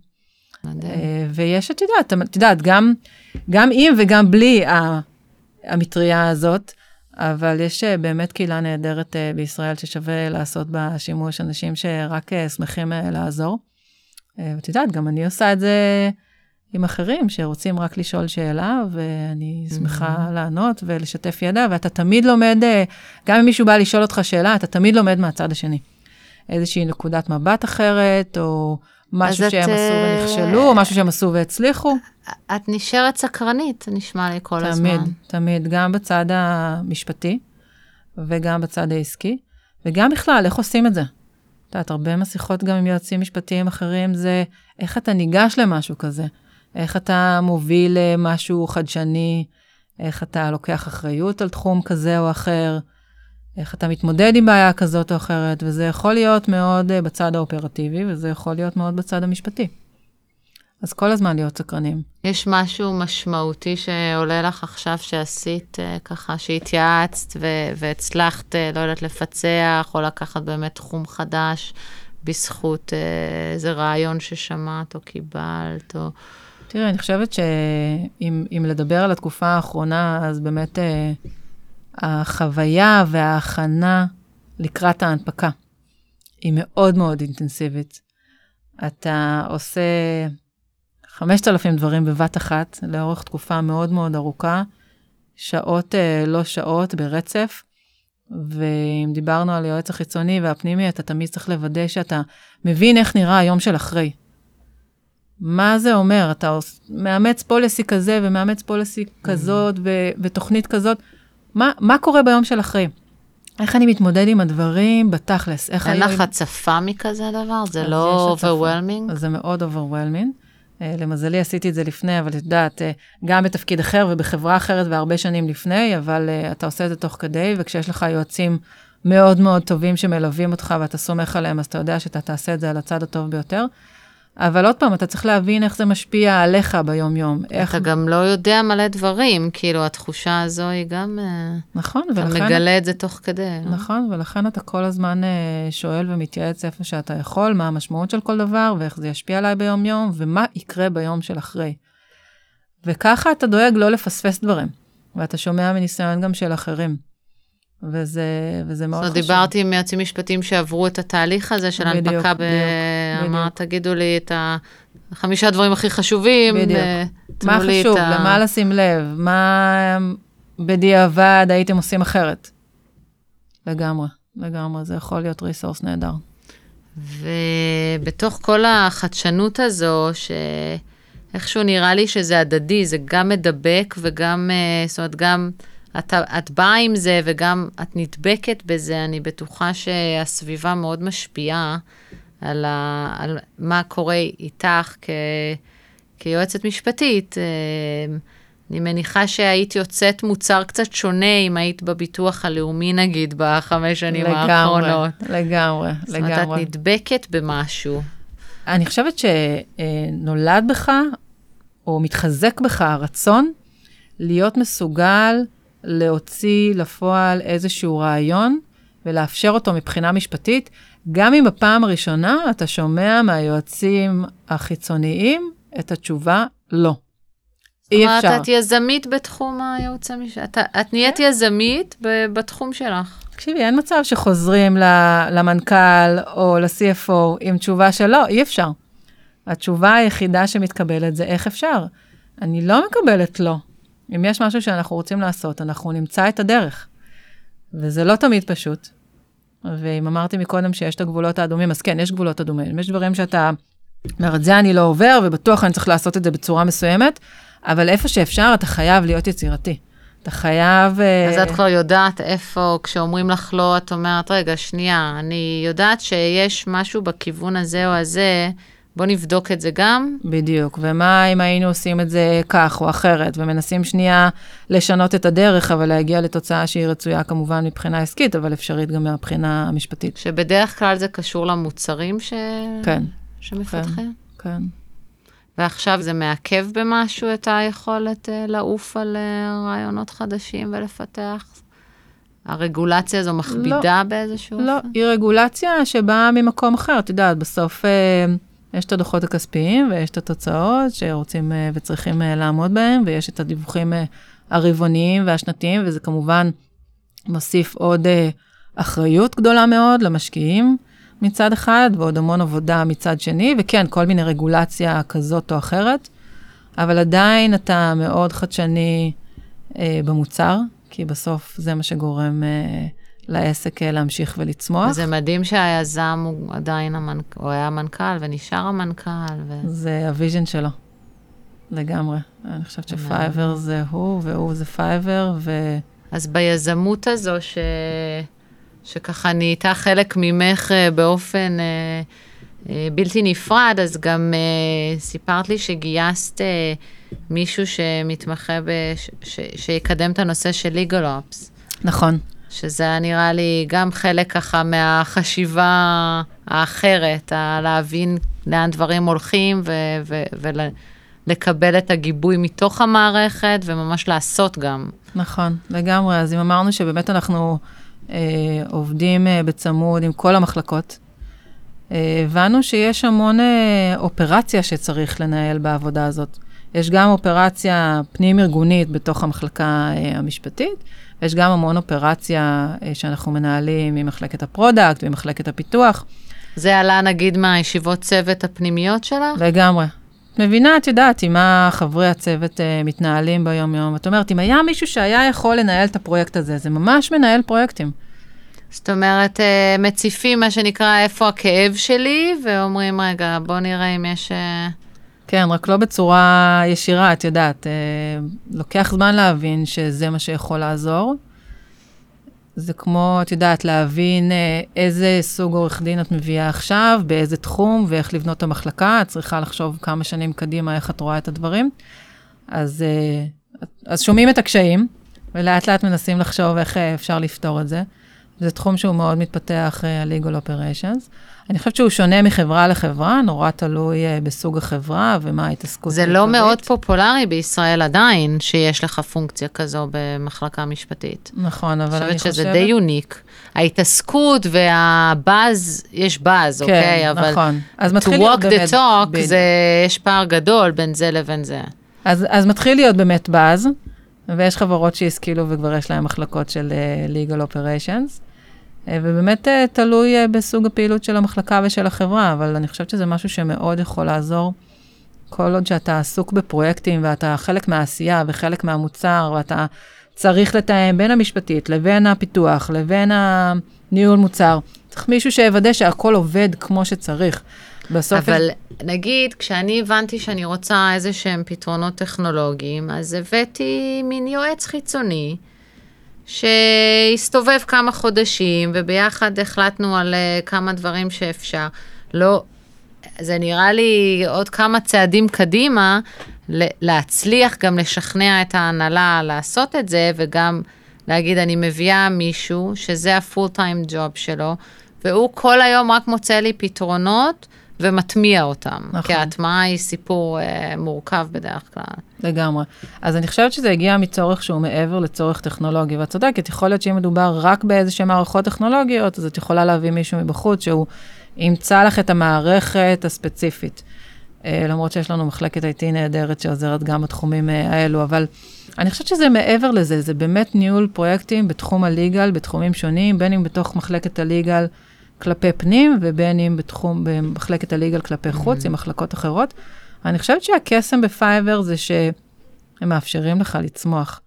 מדהים. אה, ויש, את יודעת, את יודעת, גם, גם עם וגם בלי המטריה הזאת, אבל יש באמת קהילה נהדרת בישראל ששווה לעשות בה שימוש, אנשים שרק שמחים לעזור. אה, ואת יודעת, גם אני עושה את זה עם אחרים שרוצים רק לשאול שאלה, ואני שמחה mm-hmm. לענות ולשתף ידע, ואתה תמיד לומד, אה, גם אם מישהו בא לשאול אותך שאלה, אתה תמיד לומד מהצד השני. איזושהי נקודת מבט אחרת, או משהו שהם את, עשו אה, ונכשלו, או משהו שהם עשו והצליחו. את נשארת סקרנית, נשמע לי כל תמיד, הזמן. תמיד, תמיד, גם בצד המשפטי וגם בצד העסקי, וגם בכלל, איך עושים את זה? את יודעת, הרבה מהשיחות גם עם יועצים משפטיים אחרים זה איך אתה ניגש למשהו כזה, איך אתה מוביל אה, משהו חדשני, איך אתה לוקח אחריות על תחום כזה או אחר, איך אתה מתמודד עם בעיה כזאת או אחרת, וזה יכול להיות מאוד אה, בצד האופרטיבי, וזה יכול להיות מאוד בצד המשפטי. אז כל הזמן להיות סקרנים. יש משהו משמעותי שעולה לך עכשיו שעשית, אה, ככה שהתייעצת ו- והצלחת, אה, לא יודעת, לפצח, או לקחת באמת תחום חדש בזכות איזה רעיון ששמעת או קיבלת, או... תראי, אני חושבת שאם לדבר על התקופה האחרונה, אז באמת החוויה וההכנה לקראת ההנפקה היא מאוד מאוד אינטנסיבית. אתה עושה 5,000 דברים בבת אחת, לאורך תקופה מאוד מאוד ארוכה, שעות אה, לא שעות ברצף. ואם דיברנו על היועץ החיצוני והפנימי, אתה תמיד צריך לוודא שאתה מבין איך נראה היום של אחרי. מה זה אומר? אתה מאמץ policy כזה ומאמץ policy כזאת ותוכנית כזאת. מה, מה קורה ביום של אחרי? איך אני מתמודד עם הדברים בתכלס? איך אין לך הצפה מכזה דבר? זה לא overwhelming? זה מאוד overwhelming. אה, למזלי עשיתי את זה לפני, אבל את יודעת, אה, גם בתפקיד אחר ובחברה אחרת והרבה שנים לפני, אבל uh, אתה עושה את זה תוך כדי, וכשיש לך יועצים מאוד מאוד טובים שמלווים אותך ואתה סומך עליהם, אז אתה יודע שאתה תעשה את זה על הצד הטוב ביותר. אבל עוד פעם, אתה צריך להבין איך זה משפיע עליך ביום-יום. איך... אתה גם לא יודע מלא דברים, כאילו, התחושה הזו היא גם... אה, נכון, ולכן... אתה מגלה את זה תוך כדי. לא? נכון, ולכן אתה כל הזמן אה, שואל ומתייעץ איפה שאתה יכול, מה המשמעות של כל דבר, ואיך זה ישפיע עליי ביום-יום, ומה יקרה ביום של אחרי. וככה אתה דואג לא לפספס דברים, ואתה שומע מניסיון גם של אחרים. וזה, וזה מאוד חשוב. זאת אומרת, דיברתי עם יועצים משפטיים שעברו את התהליך הזה של הנפקה, אמר, תגידו לי את החמישה דברים הכי חשובים. בדיוק. מה חשוב, ה... למה לשים לב, מה בדיעבד הייתם עושים אחרת. לגמרי, לגמרי, זה יכול להיות ריסורס נהדר. ובתוך כל החדשנות הזו, שאיכשהו נראה לי שזה הדדי, זה גם מדבק וגם, אה, זאת אומרת, גם... את, את באה עם זה וגם את נדבקת בזה, אני בטוחה שהסביבה מאוד משפיעה על, ה, על מה קורה איתך כ, כיועצת משפטית. אה, אני מניחה שהיית יוצאת מוצר קצת שונה אם היית בביטוח הלאומי, נגיד, בחמש שנים לגמרי, האחרונות. לגמרי, לגמרי. זאת אומרת, את נדבקת במשהו. אני חושבת שנולד בך, או מתחזק בך הרצון להיות מסוגל להוציא לפועל איזשהו רעיון ולאפשר אותו מבחינה משפטית, גם אם בפעם הראשונה אתה שומע מהיועצים החיצוניים את התשובה לא. אי אפשר. זאת אומרת, את יזמית בתחום הייעוץ המשפטי. את נהיית יזמית בתחום שלך. תקשיבי, אין מצב שחוזרים למנכ"ל או ל-CFO עם תשובה של לא, אי אפשר. התשובה היחידה שמתקבלת זה איך אפשר. אני לא מקבלת לא. אם יש משהו שאנחנו רוצים לעשות, אנחנו נמצא את הדרך. וזה לא תמיד פשוט. ואם אמרתי מקודם שיש את הגבולות האדומים, אז כן, יש גבולות אדומים. יש דברים שאתה אומר, את זה אני לא עובר, ובטוח אני צריך לעשות את זה בצורה מסוימת, אבל איפה שאפשר, אתה חייב להיות יצירתי. אתה חייב... אה, אז את כבר יודעת איפה, כשאומרים לך לא, את אומרת, רגע, שנייה, אני יודעת שיש משהו בכיוון הזה או הזה, בוא נבדוק את זה גם. בדיוק, ומה אם היינו עושים את זה כך או אחרת, ומנסים שנייה לשנות את הדרך, אבל להגיע לתוצאה שהיא רצויה כמובן מבחינה עסקית, אבל אפשרית גם מהבחינה המשפטית. שבדרך כלל זה קשור למוצרים ש... כן. שמפתחים? כן, כן. ועכשיו זה מעכב במשהו את היכולת uh, לעוף על uh, רעיונות חדשים ולפתח? הרגולציה הזו מכבידה לא, באיזשהו לא, אופן? לא, היא רגולציה שבאה ממקום אחר, את יודעת, בסוף... יש את הדוחות הכספיים ויש את התוצאות שרוצים אה, וצריכים אה, לעמוד בהם, ויש את הדיווחים אה, הרבעוניים והשנתיים, וזה כמובן מוסיף עוד אחריות גדולה מאוד למשקיעים מצד אחד, ועוד המון עבודה מצד שני, וכן, כל מיני רגולציה כזאת או אחרת. אבל עדיין אתה מאוד חדשני אה, במוצר, כי בסוף זה מה שגורם אה, לעסק אה, להמשיך ולצמוח. זה מדהים שהיזם הוא עדיין המנכ"ל, הוא היה המנכ"ל ונשאר המנכ"ל. ו... זה ה vision שלו, לגמרי. אני חושבת ש Fiverr זה הוא, והוא זה Fiverr, ו... אז ביזמות הזו, ש... שככה נהייתה חלק ממך אה, באופן אה, אה, בלתי נפרד, אז גם אה, סיפרת לי שגייסת אה, מישהו שמתמחה, בש... ש... שיקדם את הנושא של legal ops. נכון. שזה היה נראה לי גם חלק ככה מהחשיבה האחרת, להבין לאן דברים הולכים ולקבל את הגיבוי מתוך המערכת וממש לעשות גם. נכון, לגמרי. אז אם אמרנו שבאמת אנחנו אה, עובדים אה, בצמוד עם כל המחלקות, אה, הבנו שיש המון אה, אופרציה שצריך לנהל בעבודה הזאת. יש גם אופרציה פנים-ארגונית בתוך המחלקה אה, המשפטית, ויש גם המון אופרציה אה, שאנחנו מנהלים עם מחלקת ה product ועם מחלקת הפיתוח. זה עלה נגיד מהישיבות צוות הפנימיות שלך? לגמרי. את מבינה, את יודעת, עם מה חברי הצוות אה, מתנהלים ביום-יום. את אומרת, אם היה מישהו שהיה יכול לנהל את הפרויקט הזה, זה ממש מנהל פרויקטים. זאת אומרת, אה, מציפים מה שנקרא איפה הכאב שלי, ואומרים, רגע, בוא נראה אם יש... כן, רק לא בצורה ישירה, את יודעת. אה, לוקח זמן להבין שזה מה שיכול לעזור. זה כמו, את יודעת, להבין אה, איזה סוג עורך דין את מביאה עכשיו, באיזה תחום ואיך לבנות את המחלקה. את צריכה לחשוב כמה שנים קדימה איך את רואה את הדברים. אז, אה, אז שומעים את הקשיים, ולאט לאט מנסים לחשוב איך אה, אפשר לפתור את זה. זה תחום שהוא מאוד מתפתח, אה, ה-legal operations. אני חושבת שהוא שונה מחברה לחברה, נורא תלוי אה, בסוג החברה ומה ההתעסקות. זה לא. מאוד פופולרי בישראל עדיין, שיש לך פונקציה כזו במחלקה משפטית. נכון, אבל אני אני חושבת חושבת... שזה די יוניק. ההתעסקות והבאז, יש באז, כן, אוקיי? אבל נכון. אז to מתחיל להיות walk the באמת... talk, בדיוק. זה, יש פער גדול בין זה לבין זה. אז, אז מתחיל להיות באמת באז, ויש חברות שהשכילו וכבר יש להן מחלקות של uh, legal operations, ובאמת uh, תלוי uh, בסוג הפעילות של המחלקה ושל החברה, אבל אני חושבת שזה משהו שמאוד יכול לעזור. כל עוד שאתה עסוק בפרויקטים ואתה חלק מהעשייה וחלק מהמוצר, ואתה צריך לתאם בין המשפטית לבין הפיתוח לבין הניהול מוצר, צריך מישהו שיוודא שהכל עובד כמו שצריך. בסוף... אבל נגיד, כשאני הבנתי שאני רוצה איזה שהם פתרונות טכנולוגיים, אז הבאתי מין יועץ חיצוני, שהסתובב כמה חודשים, וביחד החלטנו על אה, כמה דברים שאפשר. לא, זה נראה לי עוד כמה צעדים קדימה, להצליח גם לשכנע את ההנהלה לעשות את זה, וגם להגיד, אני מביאה מישהו שזה הפול טיים ג'וב שלו, והוא כל היום רק מוצא לי פתרונות ומטמיע אותם. נכון. כי ההטמעה היא סיפור אה, מורכב בדרך כלל. לגמרי. אז אני חושבת שזה הגיע מצורך שהוא מעבר לצורך טכנולוגי, ואת צודקת, יכול להיות שאם מדובר רק באיזה שהן מערכות טכנולוגיות, אז את יכולה להביא מישהו מבחוץ שהוא ימצא לך את המערכת הספציפית. אה, למרות שיש לנו מחלקת IT נהדרת שעוזרת גם בתחומים אה, האלו, אבל אני חושבת שזה מעבר לזה, זה באמת ניהול פרויקטים בתחום הליגל, בתחומים שונים, בין אם בתוך מחלקת הליגל כלפי פנים, ובין אם בתחום, במחלקת הליגל כלפי חוץ, עם מחלקות אחרות. אני חושבת שהקסם בפייבר זה שהם מאפשרים לך לצמוח,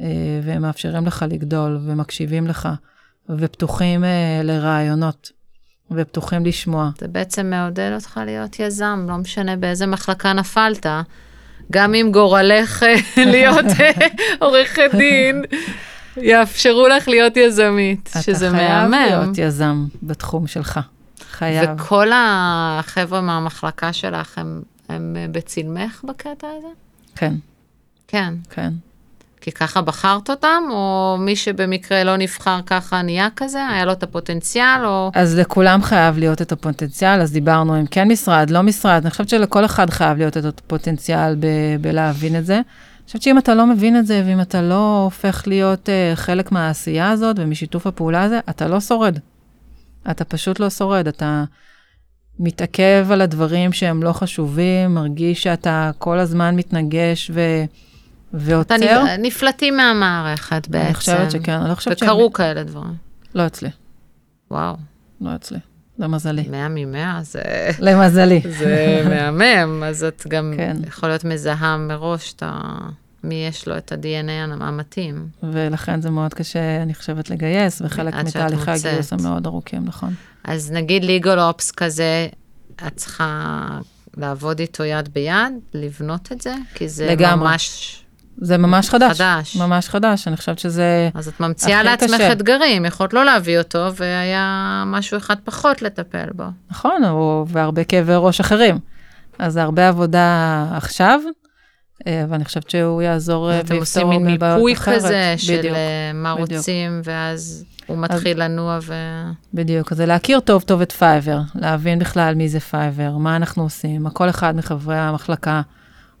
אה, והם מאפשרים לך לגדול, ומקשיבים לך, ופתוחים אה, לרעיונות, ופתוחים לשמוע. זה בעצם מעודד אותך להיות יזם, לא משנה באיזה מחלקה נפלת. גם אם גורלך אה, להיות עורכת דין, יאפשרו לך להיות יזמית, שזה אתה חייב מהמם. להיות יזם בתחום שלך. חייב. וכל החבר'ה מהמחלקה שלך, הם, הם בצלמך בקטע הזה? כן, כן. כן. כי ככה בחרת אותם, או מי שבמקרה לא נבחר ככה נהיה כזה, היה לו את הפוטנציאל, או... אז לכולם חייב להיות את הפוטנציאל, אז דיברנו עם כן משרד, לא משרד, אני חושבת שלכל אחד חייב להיות את הפוטנציאל ב- בלהבין את זה. חושבת שאם אתה לא מבין את זה, ואם אתה לא הופך להיות uh, חלק מהעשייה הזאת ומשיתוף הפעולה הזה, אתה לא שורד. אתה פשוט לא שורד, אתה מתעכב על הדברים שהם לא חשובים, מרגיש שאתה כל הזמן מתנגש ו... ועוצר. אתה נפלטים מהמערכת בעצם. אני חושבת שכן, אני לא חושבת וקרו כאלה דברים. לא אצלי, וואו. לא אצלי. למזלי. 100 מ-100 זה... למזלי. זה מהמם, אז את גם כן. יכול להיות מזהה מראש את ה... מי יש לו את ה-DNA המתאים. ולכן זה מאוד קשה, אני חושבת, לגייס, וחלק מתהליכי. הגיוס הם מאוד ארוכים, נכון. אז נגיד ליגל אופס כזה, את צריכה לעבוד איתו יד ביד, לבנות את זה? כי זה לגמרי. ממש... זה ממש חדש. חדש. ממש חדש, אני חושבת שזה... אז את ממציאה לעצמך קשה. אתגרים, יכולת לא להביא אותו, והיה משהו אחד פחות לטפל בו. נכון, או, והרבה כאבי ראש אחרים. אז זה הרבה עבודה עכשיו, אה, ואני חושבת שהוא יעזור אה, אתם עושים ויפתור מין מבעיות מיפוי אחרת. כזה של בדיוק, אה, מה בדיוק. רוצים, ואז הוא מתחיל לנוע ו... בדיוק. אז זה להכיר טוב טוב את Fiverr, להבין בכלל מי זה Fiverr, מה אנחנו עושים, מה כל אחד מחברי המחלקה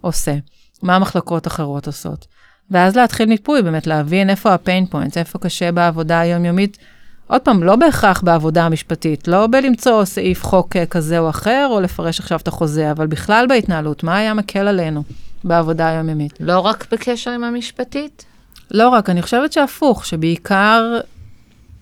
עושה, מה המחלקות אחרות עושות. ואז להתחיל מיפוי, באמת להבין איפה ה-pain points, איפה קשה בעבודה היומיומית. עוד פעם, לא בהכרח בעבודה המשפטית, לא בלמצוא סעיף חוק אה, כזה או אחר, או לפרש עכשיו את החוזה, אבל בכלל בהתנהלות, מה היה מקל עלינו בעבודה היומיומית. לא רק בקשר עם המשפטית? לא רק, אני חושבת שהפוך, שבעיקר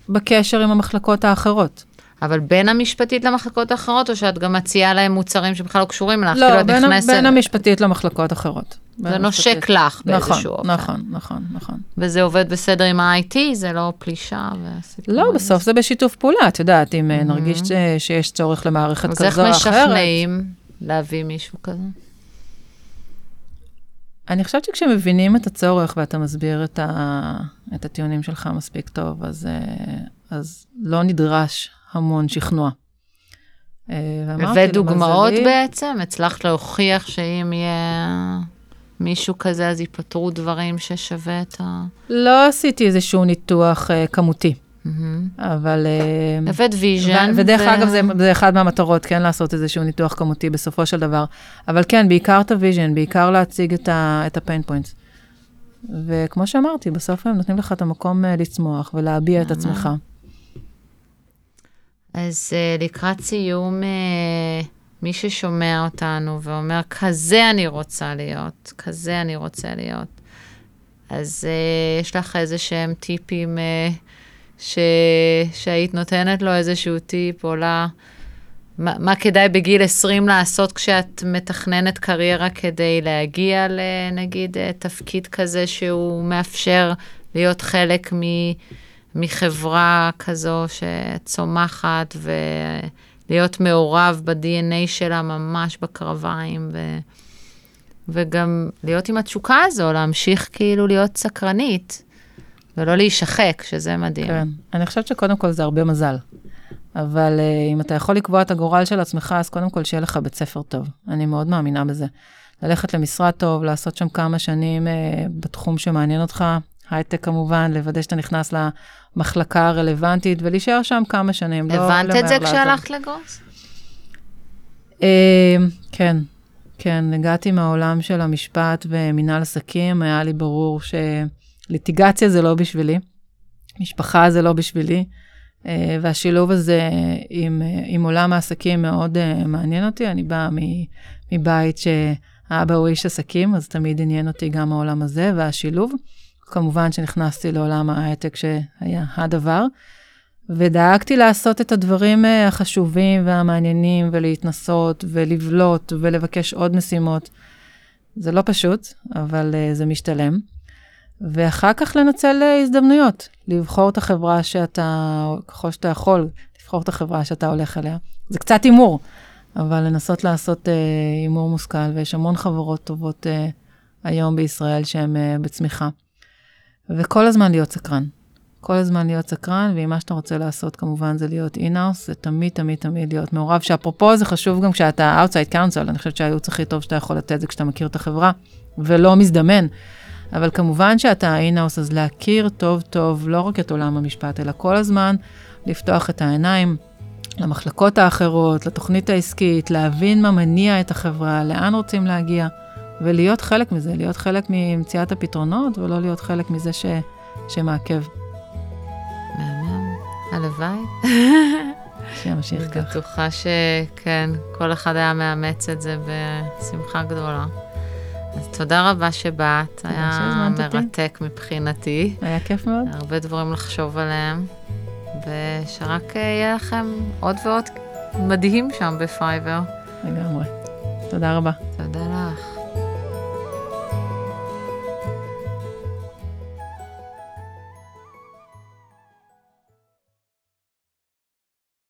בקשר עם המחלקות האחרות. אבל בין המשפטית למחלקות האחרות, או שאת גם מציעה להם מוצרים שבכלל לא קשורים לך? לא, כאילו בין, בין המשפטית למחלקות אחרות. זה נושק. לך נכון, באיזשהו אופן. נכון, נכון, נכון. וזה עובד בסדר עם ה-IT, זה לא פלישה והסיפור לא. בסוף זה בשיתוף פעולה, את יודעת, אם אה, נרגיש ש- שיש צורך למערכת אז איך כזו או אחרת. משכנעים להביא מישהו כזה? אני חושבת שכשמבינים את הצורך ואתה מסביר את, ה... את הטיעונים שלך מספיק טוב, אז, אה, אז לא נדרש המון שכנוע. אה, ואמרתי, הבאת דוגמאות למזלי- בעצם? הצלחת להוכיח שאם יהיה מישהו כזה, אז ייפתרו דברים ששווה את ה... לא עשיתי איזשהו ניתוח אה, כמותי, מהמם. אבל... אה, הבאת vision. ו- ודרך אגב, זה, זה אחד מהמטרות, כן לעשות איזשהו ניתוח כמותי בסופו של דבר. אבל כן, בעיקר את ה vision, בעיקר להציג את, ה- את ה pain points. וכמו שאמרתי, בסוף הם נותנים לך את המקום אה, לצמוח ולהביע את עצמך. אז uh, לקראת סיום, uh, מי ששומע אותנו ואומר, כזה אני רוצה להיות, כזה אני רוצה להיות, אז uh, יש לך איזה שהם טיפים uh, ש... שהיית נותנת לו איזשהו טיפ, או לה... מה, מה כדאי בגיל 20 לעשות כשאת מתכננת קריירה כדי להגיע לנגיד אה, תפקיד כזה שהוא מאפשר להיות חלק מ... מחברה כזו שצומחת ולהיות מעורב ב-DNA שלה ממש בקרביים, ו... וגם להיות עם התשוקה הזו, להמשיך כאילו להיות סקרנית, ולא להישחק, שזה מדהים. כן. אני חושבת שקודם כל זה הרבה מזל. אבל uh, אם אתה יכול לקבוע את הגורל של עצמך, אז קודם כל שיהיה לך בית ספר טוב. אני מאוד מאמינה בזה. ללכת למשרד טוב, לעשות שם כמה שנים uh, בתחום שמעניין אותך, הייטק כמובן, לוודא שאתה נכנס למחלקה הרלוונטית ולהישאר שם כמה שנים. לא הבנת את למהר זה לעזוב. כשהלכת לגרוס? אה, כן, כן, הגעתי מהעולם של המשפט ומנהל עסקים, היה לי ברור שליטיגציה זה לא בשבילי, משפחה זה לא בשבילי, אה, והשילוב הזה עם, עם עולם העסקים מאוד אה, מעניין אותי. אני באה מבית שהאבא הוא איש עסקים, אז תמיד עניין אותי גם העולם הזה והשילוב. כמובן שנכנסתי לעולם ההייטק שהיה הדבר. ודאגתי לעשות את הדברים אה, החשובים והמעניינים ולהתנסות ולבלוט ולבקש עוד משימות. זה לא פשוט, אבל uh, זה משתלם. ואחר כך לנצל uh, הזדמנויות, לבחור את החברה שאתה, ככל שאתה יכול, לבחור את החברה שאתה הולך אליה. זה קצת הימור, אבל לנסות לעשות uh, הימור מושכל, ויש המון חברות טובות uh, היום בישראל שהן uh, בצמיחה. וכל הזמן להיות סקרן. כל הזמן להיות סקרן, ואם מה שאתה רוצה לעשות כמובן זה להיות אינאוס, זה תמיד תמיד תמיד להיות מעורב, שאפרופו זה חשוב גם כשאתה outside counsel, אני חושבת שהייעוץ הכי טוב שאתה יכול לתת זה כשאתה מכיר את החברה, ולא מזדמן. אבל כמובן שאתה אינאוס, אז להכיר טוב טוב לא רק את עולם המשפט, אלא כל הזמן לפתוח את העיניים למחלקות האחרות, לתוכנית העסקית, להבין מה מניע את החברה, לאן רוצים להגיע, ולהיות חלק מזה, להיות חלק ממציאת הפתרונות, ולא להיות חלק מזה ש... שמעכב. מהמם, הלוואי. שימשיך אני כך. בטוחה שכן, כל אחד היה מאמץ את זה בשמחה גדולה. אז תודה רבה שבאת, היה שהזמנת אותי. מרתק מבחינתי. היה כיף מאוד. הרבה דברים לחשוב עליהם, ושרק אה, יהיה לכם עוד ועוד מדהים שם בפייבר. לגמרי. תודה רבה. תודה